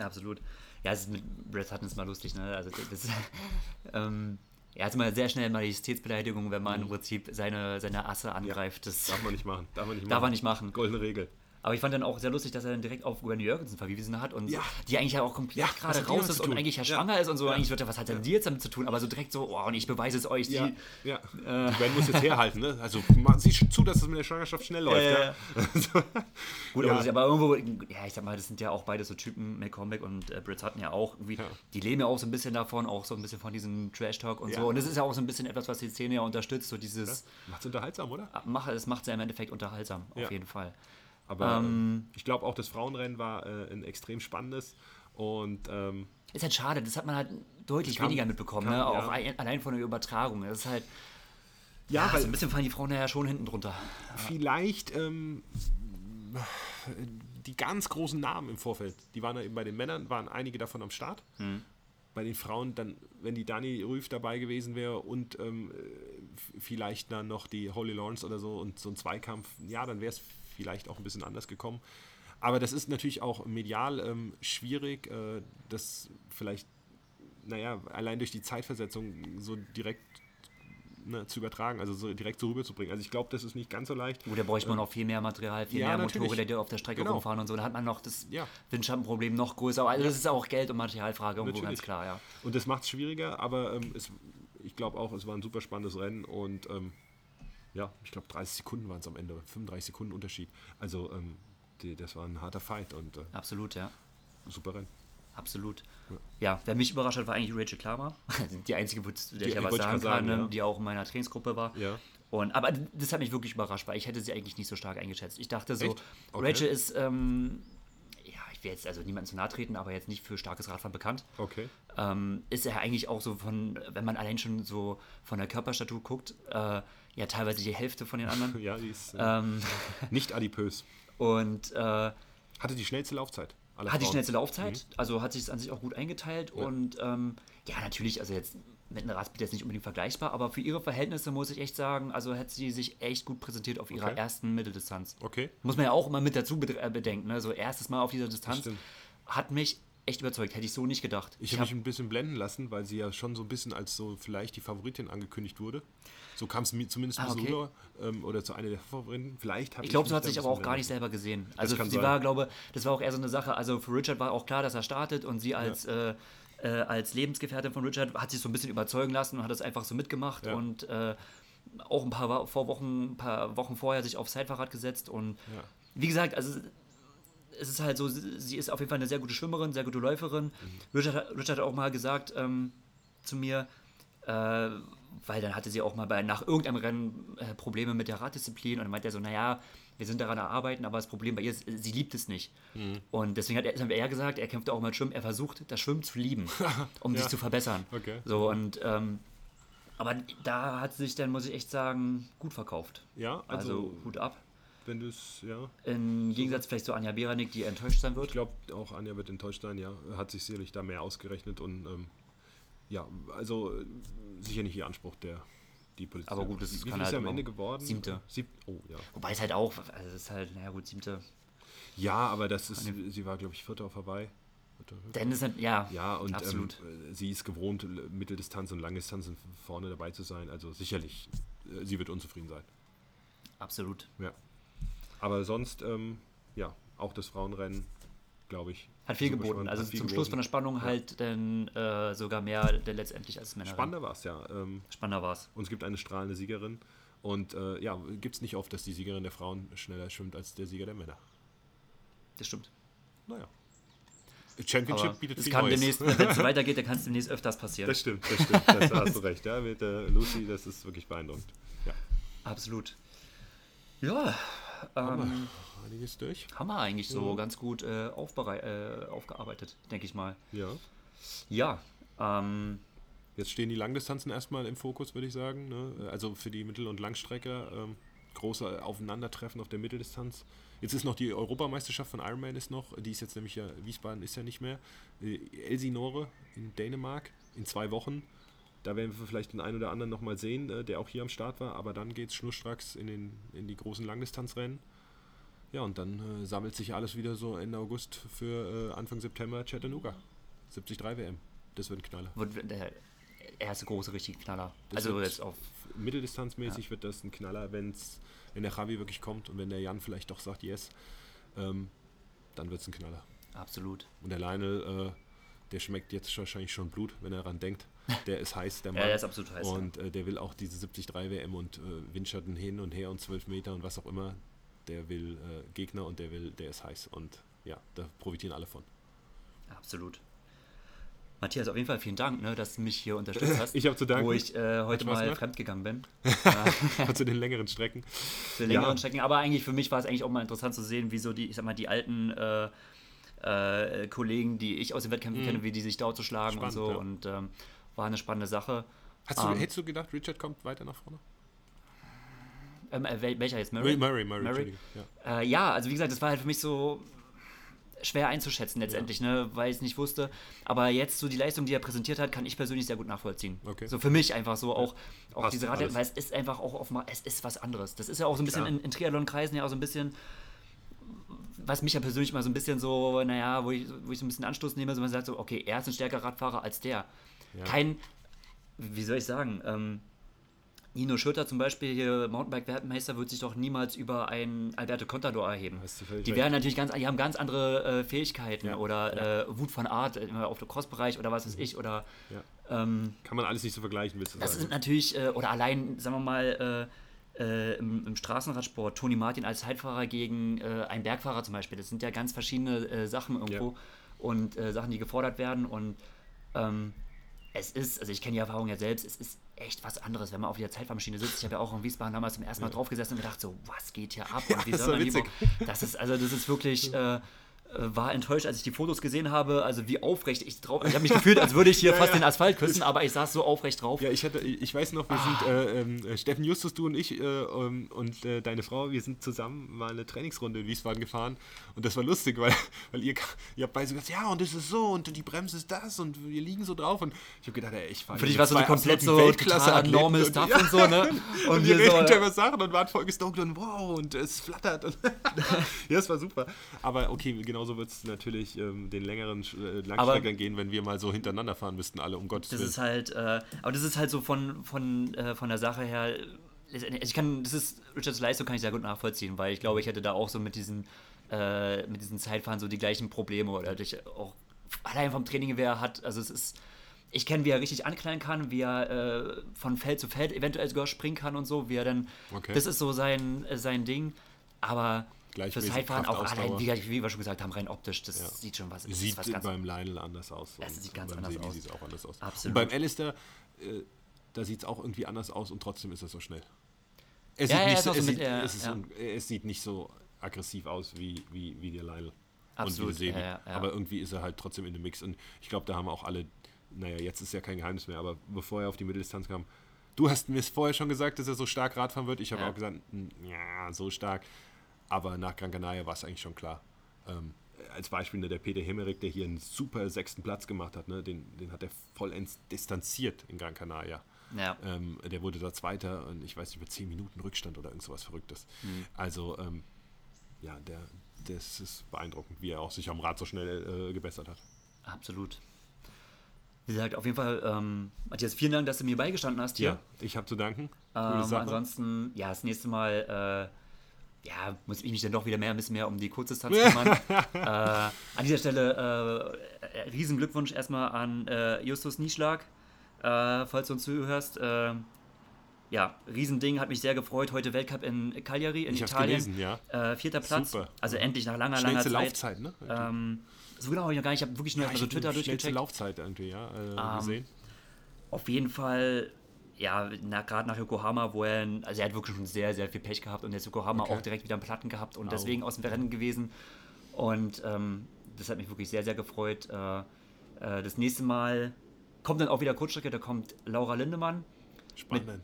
Absolut. Ja, es ist mit Brad Sutton ist mal lustig, ne? Also das, ähm, er hat immer sehr schnell Majestätsbeleidigung, wenn man mhm. im Prinzip seine, seine Asse angreift. Das darf man nicht machen. Darf man nicht machen. Darf man nicht machen. Goldene Regel. Aber ich fand dann auch sehr lustig, dass er dann direkt auf Gwen Jürgensen verwiesen hat und ja. die eigentlich ja auch komplett ja, gerade raus ist und eigentlich ja schwanger ist und so. Eigentlich wird er, was hat denn die jetzt damit zu tun? Aber so direkt so, oh, und ich beweise es euch. Die, ja, ja. Äh, Gwen muss jetzt herhalten, ne? Also sieh zu, dass es mit der Schwangerschaft schnell läuft. Äh, ja. Gut, aber, aber, irgendwo, ja, ich sag mal, das sind ja auch beide so Typen, McCormack und äh, Brits hatten ja auch irgendwie, die leben ja auch so ein bisschen davon, auch so ein bisschen von diesem Trash-Talk und so. Und das ist ja auch so ein bisschen etwas, was die Szene ja unterstützt, so dieses... Macht es unterhaltsam, oder? es macht es ja im Endeffekt unterhaltsam, auf jeden Fall. Aber ähm, ich glaube auch, das Frauenrennen war äh, ein extrem spannendes und ähm, ist halt schade, das hat man halt deutlich kann, weniger mitbekommen, kann, ne? auch ja. allein von der Übertragung. Das ist halt. Ja, ja weil so ein bisschen fallen die Frauen ja schon hinten drunter. Vielleicht ähm, die ganz großen Namen im Vorfeld, die waren ja eben bei den Männern, waren einige davon am Start. Hm. Bei den Frauen, dann, wenn die Dani Rüff dabei gewesen wäre und ähm, vielleicht dann noch die Holly Lawrence oder so und so ein Zweikampf, ja, dann wäre es vielleicht auch ein bisschen anders gekommen. Aber das ist natürlich auch medial ähm, schwierig, äh, das vielleicht, naja, allein durch die Zeitversetzung so direkt ne, zu übertragen, also so direkt so rüberzubringen. Also ich glaube, das ist nicht ganz so leicht. Da bräuchte man äh, noch viel mehr Material, viel ja, mehr Motorräder, die auf der Strecke genau. rumfahren und so. Da hat man noch das ja. Windschattenproblem noch größer. Also das ist auch Geld- und Materialfrage irgendwo natürlich. ganz klar, ja. Und das macht es schwieriger, aber ähm, es, ich glaube auch, es war ein super spannendes Rennen und ähm, ja, ich glaube 30 Sekunden waren es am Ende, 35 Sekunden Unterschied. Also ähm, die, das war ein harter Fight und äh, absolut, ja. Super Rennen. Absolut. Ja. ja, wer mich überrascht hat, war eigentlich Rachel Klammer. die einzige, der die, ich ja was sagen kann, ne, ja. die auch in meiner Trainingsgruppe war. Ja. Und, aber das hat mich wirklich überrascht, weil ich hätte sie eigentlich nicht so stark eingeschätzt. Ich dachte so, okay. Rachel ist, ähm, ja, ich will jetzt also niemandem zu nahe treten, aber jetzt nicht für starkes Radfahren bekannt. Okay. Ähm, ist er eigentlich auch so von, wenn man allein schon so von der Körperstatur guckt, äh, ja teilweise die Hälfte von den anderen. ja, die ist äh, ähm, nicht adipös. Und äh, hatte die schnellste Laufzeit. Hat die schnellste Laufzeit, mhm. also hat sich es an sich auch gut eingeteilt ja. und ähm, ja, natürlich, also jetzt mit einer Raspid jetzt nicht unbedingt vergleichbar, aber für ihre Verhältnisse muss ich echt sagen, also hat sie sich echt gut präsentiert auf ihrer okay. ersten Mitteldistanz. Okay. Muss man ja auch immer mit dazu äh, bedenken, ne? so erstes Mal auf dieser Distanz hat mich echt überzeugt. Hätte ich so nicht gedacht. Ich, ich habe mich ein bisschen blenden lassen, weil sie ja schon so ein bisschen als so vielleicht die Favoritin angekündigt wurde. So kam es mir zumindest ah, okay. rüber. Ähm, oder zu einer der Favoriten. Vielleicht Ich glaube, so hat sich aber auch gar nicht selber gesehen. Also sie sein. war, glaube das war auch eher so eine Sache. Also für Richard war auch klar, dass er startet und sie als ja. äh, äh, als Lebensgefährtin von Richard hat sich so ein bisschen überzeugen lassen und hat das einfach so mitgemacht ja. und äh, auch ein paar vor Wochen, ein paar Wochen vorher sich aufs Zeitfahrrad gesetzt und ja. wie gesagt, also es ist halt so, sie ist auf jeden Fall eine sehr gute Schwimmerin, sehr gute Läuferin. Mhm. Richard, Richard, hat auch mal gesagt ähm, zu mir, äh, weil dann hatte sie auch mal bei, nach irgendeinem Rennen äh, Probleme mit der Raddisziplin und dann meinte er so, naja, wir sind daran arbeiten, aber das Problem bei ihr ist, sie liebt es nicht. Mhm. Und deswegen hat er, er gesagt, er kämpft auch mal Schwimmen, er versucht, das Schwimmen zu lieben, um ja. sich zu verbessern. Okay. So und ähm, aber da hat sie sich dann, muss ich echt sagen, gut verkauft. Ja, also, also Hut ab wenn du es, ja. Im Gegensatz vielleicht zu Anja Beranik, die enttäuscht sein Ich wird. glaube, auch Anja wird enttäuscht sein, ja. Hat sich sicherlich da mehr ausgerechnet und ähm, ja, also sicher nicht ihr Anspruch, der die Position. Aber gut, das Wie kann ist halt am Ende geworden? Siebte. Sieb oh, ja. Wobei es halt auch, also es ist halt, naja gut, siebte. Ja, aber das ist, sie war, glaube ich, Vierter auf Hawaii. Denn es sind, ja, Ja, und absolut. Ähm, äh, sie ist gewohnt, Mitteldistanz und Langdistanz vorne dabei zu sein. Also sicherlich, äh, sie wird unzufrieden sein. absolut. Ja. Aber sonst, ähm, ja, auch das Frauenrennen, glaube ich. Hat viel super geboten. spannend, Also zum Schluss von der geboten. Spannung halt dann äh, sogar mehr der letztendlich als Männer. Spannender war es, ja. Ähm, Spannender war es. und es gibt eine strahlende Siegerin. Und äh, ja, gibt es nicht oft, dass die Siegerin der Frauen schneller schwimmt als der Sieger der Männer. Das stimmt. Naja. Aber Championship bietet es viel kann Neues. demnächst, wenn es so weitergeht, dann kann es demnächst öfters passieren. Das stimmt, das stimmt. Das hast du recht. Ja, mit äh, Lucy, das ist wirklich beeindruckend. Ja. Absolut. Ja, ähm, Einiges durch. haben wir eigentlich so ganz gut äh, äh, aufgearbeitet, denke ich mal. Ja. Ja, ähm, Jetzt stehen die Langdistanzen erstmal im Fokus, würde ich sagen. Ne? Also für die Mittel- und Langstrecker ähm, große Aufeinandertreffen auf der Mitteldistanz. Jetzt ist noch die Europameisterschaft von Ironman ist noch, die ist jetzt nämlich ja, Wiesbaden ist ja nicht mehr. Äh, Elsinore in Dänemark in zwei Wochen. Da werden wir vielleicht den einen oder anderen nochmal sehen, äh, der auch hier am Start war. Aber dann geht es schnurstracks in, den, in die großen Langdistanzrennen. Ja, und dann äh, sammelt sich alles wieder so Ende August für äh, Anfang September Chattanooga. 73 WM. Das wird ein Knaller. wird der erste große richtige Knaller. Das also jetzt auf. Mitteldistanzmäßig wird das ein Knaller, wenn's, wenn der Javi wirklich kommt und wenn der Jan vielleicht doch sagt Yes, ähm, dann wird es ein Knaller. Absolut. Und der Lionel, äh, der schmeckt jetzt wahrscheinlich schon Blut, wenn er daran denkt. Der ist heiß, der Mann. Ja, der ist absolut heiß. Und äh, der will auch diese 73 WM und äh, Windschatten hin und her und 12 Meter und was auch immer. Der will äh, Gegner und der will, der ist heiß. Und ja, da profitieren alle von. Absolut. Matthias, auf jeden Fall vielen Dank, ne, dass du mich hier unterstützt hast. Ich hab zu danken. Wo ich äh, heute mal gemacht. fremdgegangen bin. zu den längeren Strecken. Für längeren Ja. Strecken. Aber eigentlich für mich war es eigentlich auch mal interessant zu sehen, wie so die, ich sag mal, die alten äh, äh, Kollegen, die ich aus den Wettkämpfen kenne, wie die sich da zu schlagen Mhm. Spannend, und so. ja. Und ähm, war eine spannende Sache. Hast du, Ähm, hättest du gedacht, Richard kommt weiter nach vorne? Ähm, äh, wel- welcher jetzt? Murray? Murray, Murray, Murray? Ja. Äh, ja, also wie gesagt, das war halt für mich so schwer einzuschätzen letztendlich, ne, weil ich es nicht wusste. Aber jetzt so die Leistung, die er präsentiert hat, kann ich persönlich sehr gut nachvollziehen. Okay. So für mich einfach so auch, auch Passt diese. Radler, weil es ist einfach auch auf, es ist was anderes. Das ist ja auch so ein bisschen in, in Triathlon-Kreisen ja auch so ein bisschen, was mich ja persönlich mal so ein bisschen so, naja, wo ich, wo ich so ein bisschen Anstoß nehme, so man sagt so, okay, er ist ein stärkerer Radfahrer als der. Ja. Kein, wie soll ich sagen, ähm, Nino Schürter zum Beispiel, hier Mountainbike-Weltmeister, wird sich doch niemals über einen Alberto Contador erheben. Die werden natürlich ganz, die haben ganz andere äh, Fähigkeiten Ja, oder Äh, Wut von Art äh, auf dem Crossbereich oder was weiß ich oder Ja. ähm, Kann man alles nicht so vergleichen, willst du das sagen? sind natürlich äh, oder allein, sagen wir mal, äh, äh, im, im Straßenradsport Toni Martin als Zeitfahrer gegen einen Bergfahrer zum Beispiel. Das sind ja ganz verschiedene Sachen irgendwo Ja. und Sachen, die gefordert werden und ähm, es ist, also ich kenne die Erfahrung ja selbst, es ist echt was anderes, wenn man auf der Zeitfahrmaschine sitzt. Ich habe ja auch in Wiesbaden damals zum ersten Mal drauf gesessen und gedacht so, was geht hier ab? Und wie das soll man die witzig. Bo- Das ist, also das ist wirklich, äh, war enttäuscht, als ich die Fotos gesehen habe, also wie aufrecht ich drauf, ich habe mich gefühlt, als würde ich hier fast den Asphalt küssen, aber ich saß so aufrecht drauf. Ja, ich hatte, ich weiß noch, wir sind, äh, äh, Steffen Justus, du und ich äh, ähm, und äh, deine Frau, wir sind zusammen mal eine Trainingsrunde in Wiesbaden gefahren und das war lustig, weil, weil ihr, ihr habt beide so gesagt, ja und das ist so und die Bremse ist das und wir liegen so drauf und ich habe gedacht, ey, ich fahre Für dich war es so komplett so total normal Stuff und so, ne? Und, Und wir reden so, über Sachen und waren voll gestockt und wow und es flattert und ja, es war super. Aber okay, genauso wird es natürlich ähm, den längeren äh, Langstreckern gehen, wenn wir mal so hintereinander fahren müssten, alle, um Gottes Das Willen. ist halt, äh, aber das ist halt so von, von, äh, von der Sache her, also ich kann, das ist, Richards Leistung kann ich sehr gut nachvollziehen, weil ich glaube, ich hätte da auch so mit diesen, äh, mit diesen Zeitfahren so die gleichen Probleme oder durch auch allein vom Training, wer er hat, also es ist, ich kenne, wie er richtig anknallen kann, wie er äh, von Feld zu Feld eventuell sogar springen kann und so, wie er dann, Okay. das ist so sein, äh, sein Ding, aber für Gleichmäßig Zeitfahren auch allein, wie, wie wir schon gesagt haben, rein optisch, das Ja. sieht schon was, das Sieht was ganz beim Lionel anders aus. Es und sieht ganz beim anders Sebi aus. sieht es auch anders aus. Absolut. Und beim Alistair, äh, da sieht es auch irgendwie anders aus und trotzdem ist er so schnell. Ja, sieht, ja, nicht ist so, auch so es, sieht, es, es nicht so aggressiv aus wie, wie, wie der Lionel. Absolut, Und wie der Sebi. Aber irgendwie ist er halt trotzdem in dem Mix. Und ich glaube, da haben auch alle, naja, jetzt ist ja kein Geheimnis mehr, aber bevor er auf die Mitteldistanz kam, du hast mir es vorher schon gesagt, dass er so stark Radfahren wird. Ich habe auch gesagt, "Hm, ja, so stark. Aber nach Gran Canaria war es eigentlich schon klar. Ähm, als Beispiel ne, der Peter Hemmerich, der hier einen super sechsten Platz gemacht hat, ne, den, den hat er vollends distanziert in Gran Canaria. Ja. Ähm, der wurde da Zweiter und ich weiß nicht, über 10 Minuten Rückstand oder irgend sowas Verrücktes. Mhm. Also, ähm, ja, der, das ist beeindruckend, wie er auch sich am Rad so schnell äh, gebessert hat. Absolut. Wie gesagt, auf jeden Fall, ähm, Matthias, vielen Dank, dass du mir beigestanden hast hier. Ja, ich habe zu danken. Ähm, ansonsten, ja, das nächste Mal, äh, ja, muss ich mich dann doch wieder mehr, ein bisschen mehr um die Kurzdistanz kümmern. äh, an dieser Stelle, äh, riesen Glückwunsch erstmal an äh, Justus Nieschlag, äh, falls du uns zuhörst. Äh, ja, Riesending, hat mich sehr gefreut. Heute Weltcup in Cagliari in Ich Italien. gelesen, ja. Äh, vierter Platz. Super. Also endlich nach langer, langer Schnellste Zeit. Laufzeit, ne? Ähm, so genau habe ich noch gar nicht. Ich habe wirklich nur Ja, erstmal so hab Twitter durchgecheckt. Laufzeit irgendwie, ja, äh, Ähm, gesehen. Auf jeden Fall, ja, na, gerade nach Yokohama, wo er, also er hat wirklich schon sehr, sehr viel Pech gehabt und jetzt Yokohama Okay. auch direkt wieder einen Platten gehabt und Au. deswegen aus dem Rennen gewesen. Und ähm, das hat mich wirklich sehr, sehr gefreut. Äh, äh, das nächste Mal kommt dann auch wieder Kurzstrecke, da kommt Laura Lindemann. Spannend.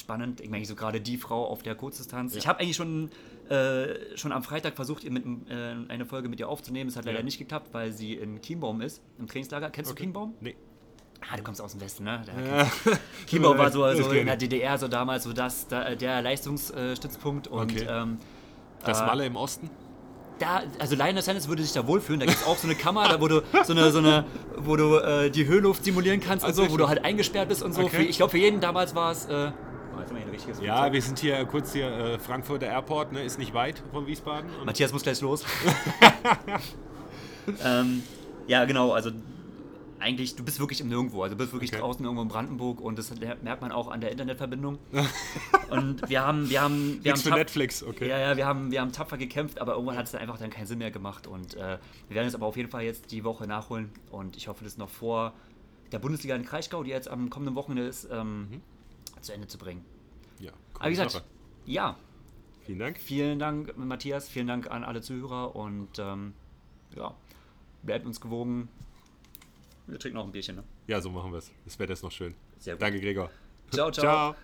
Spannend, ich meine, so gerade die Frau auf der Kurzdistanz. Ja. Ich habe eigentlich schon, äh, schon am Freitag versucht, mit, äh, eine Folge mit ihr aufzunehmen. Es hat leider Ja. nicht geklappt, weil sie in Chiembaum ist, im Trainingslager. Kennst du Chiembaum? Nee. Ah, du kommst aus dem Westen, ne? Ja. Chiembaum war so, so in der. DDR so damals so das, da, der Leistungsstützpunkt und Okay. ähm, Das äh, Malle im Osten? da, also Lionel Sanders würde sich da wohlfühlen. Da gibt es auch so eine Kammer, da wo du so eine, so eine, wo du äh, die Höhenluft simulieren kannst und Also so, wo du halt eingesperrt bist und so. Okay. Für, ich glaube für jeden damals war es. Äh, oh, Ja, wir sind hier kurz hier, äh, Frankfurter Airport, ne, ist nicht weit von Wiesbaden. Und Matthias muss gleich los. ähm, ja, genau, also eigentlich, du bist wirklich im Nirgendwo. Also du bist wirklich Okay. draußen irgendwo in Brandenburg und das merkt man auch an der Internetverbindung. und wir haben, wir haben, wir haben für Netflix, okay. Ja, ja, wir haben, wir haben tapfer gekämpft, aber irgendwann hat es dann einfach dann keinen Sinn mehr gemacht. Und äh, wir werden es aber auf jeden Fall jetzt die Woche nachholen. Und ich hoffe, das noch vor der Bundesliga in Kraichgau, die jetzt am kommenden Wochenende ist, ähm, zu Ende zu bringen. Ja, Aber wie gesagt, Sache. ja, Vielen Dank. vielen Dank, Matthias, vielen Dank an alle Zuhörer und ähm, ja, bleibt uns gewogen. Wir trinken noch ein Bierchen, ne? Ja, so machen wir es. Das Wetter ist noch schön. Sehr gut. Danke, Gregor. Ciao, ciao. Ciao.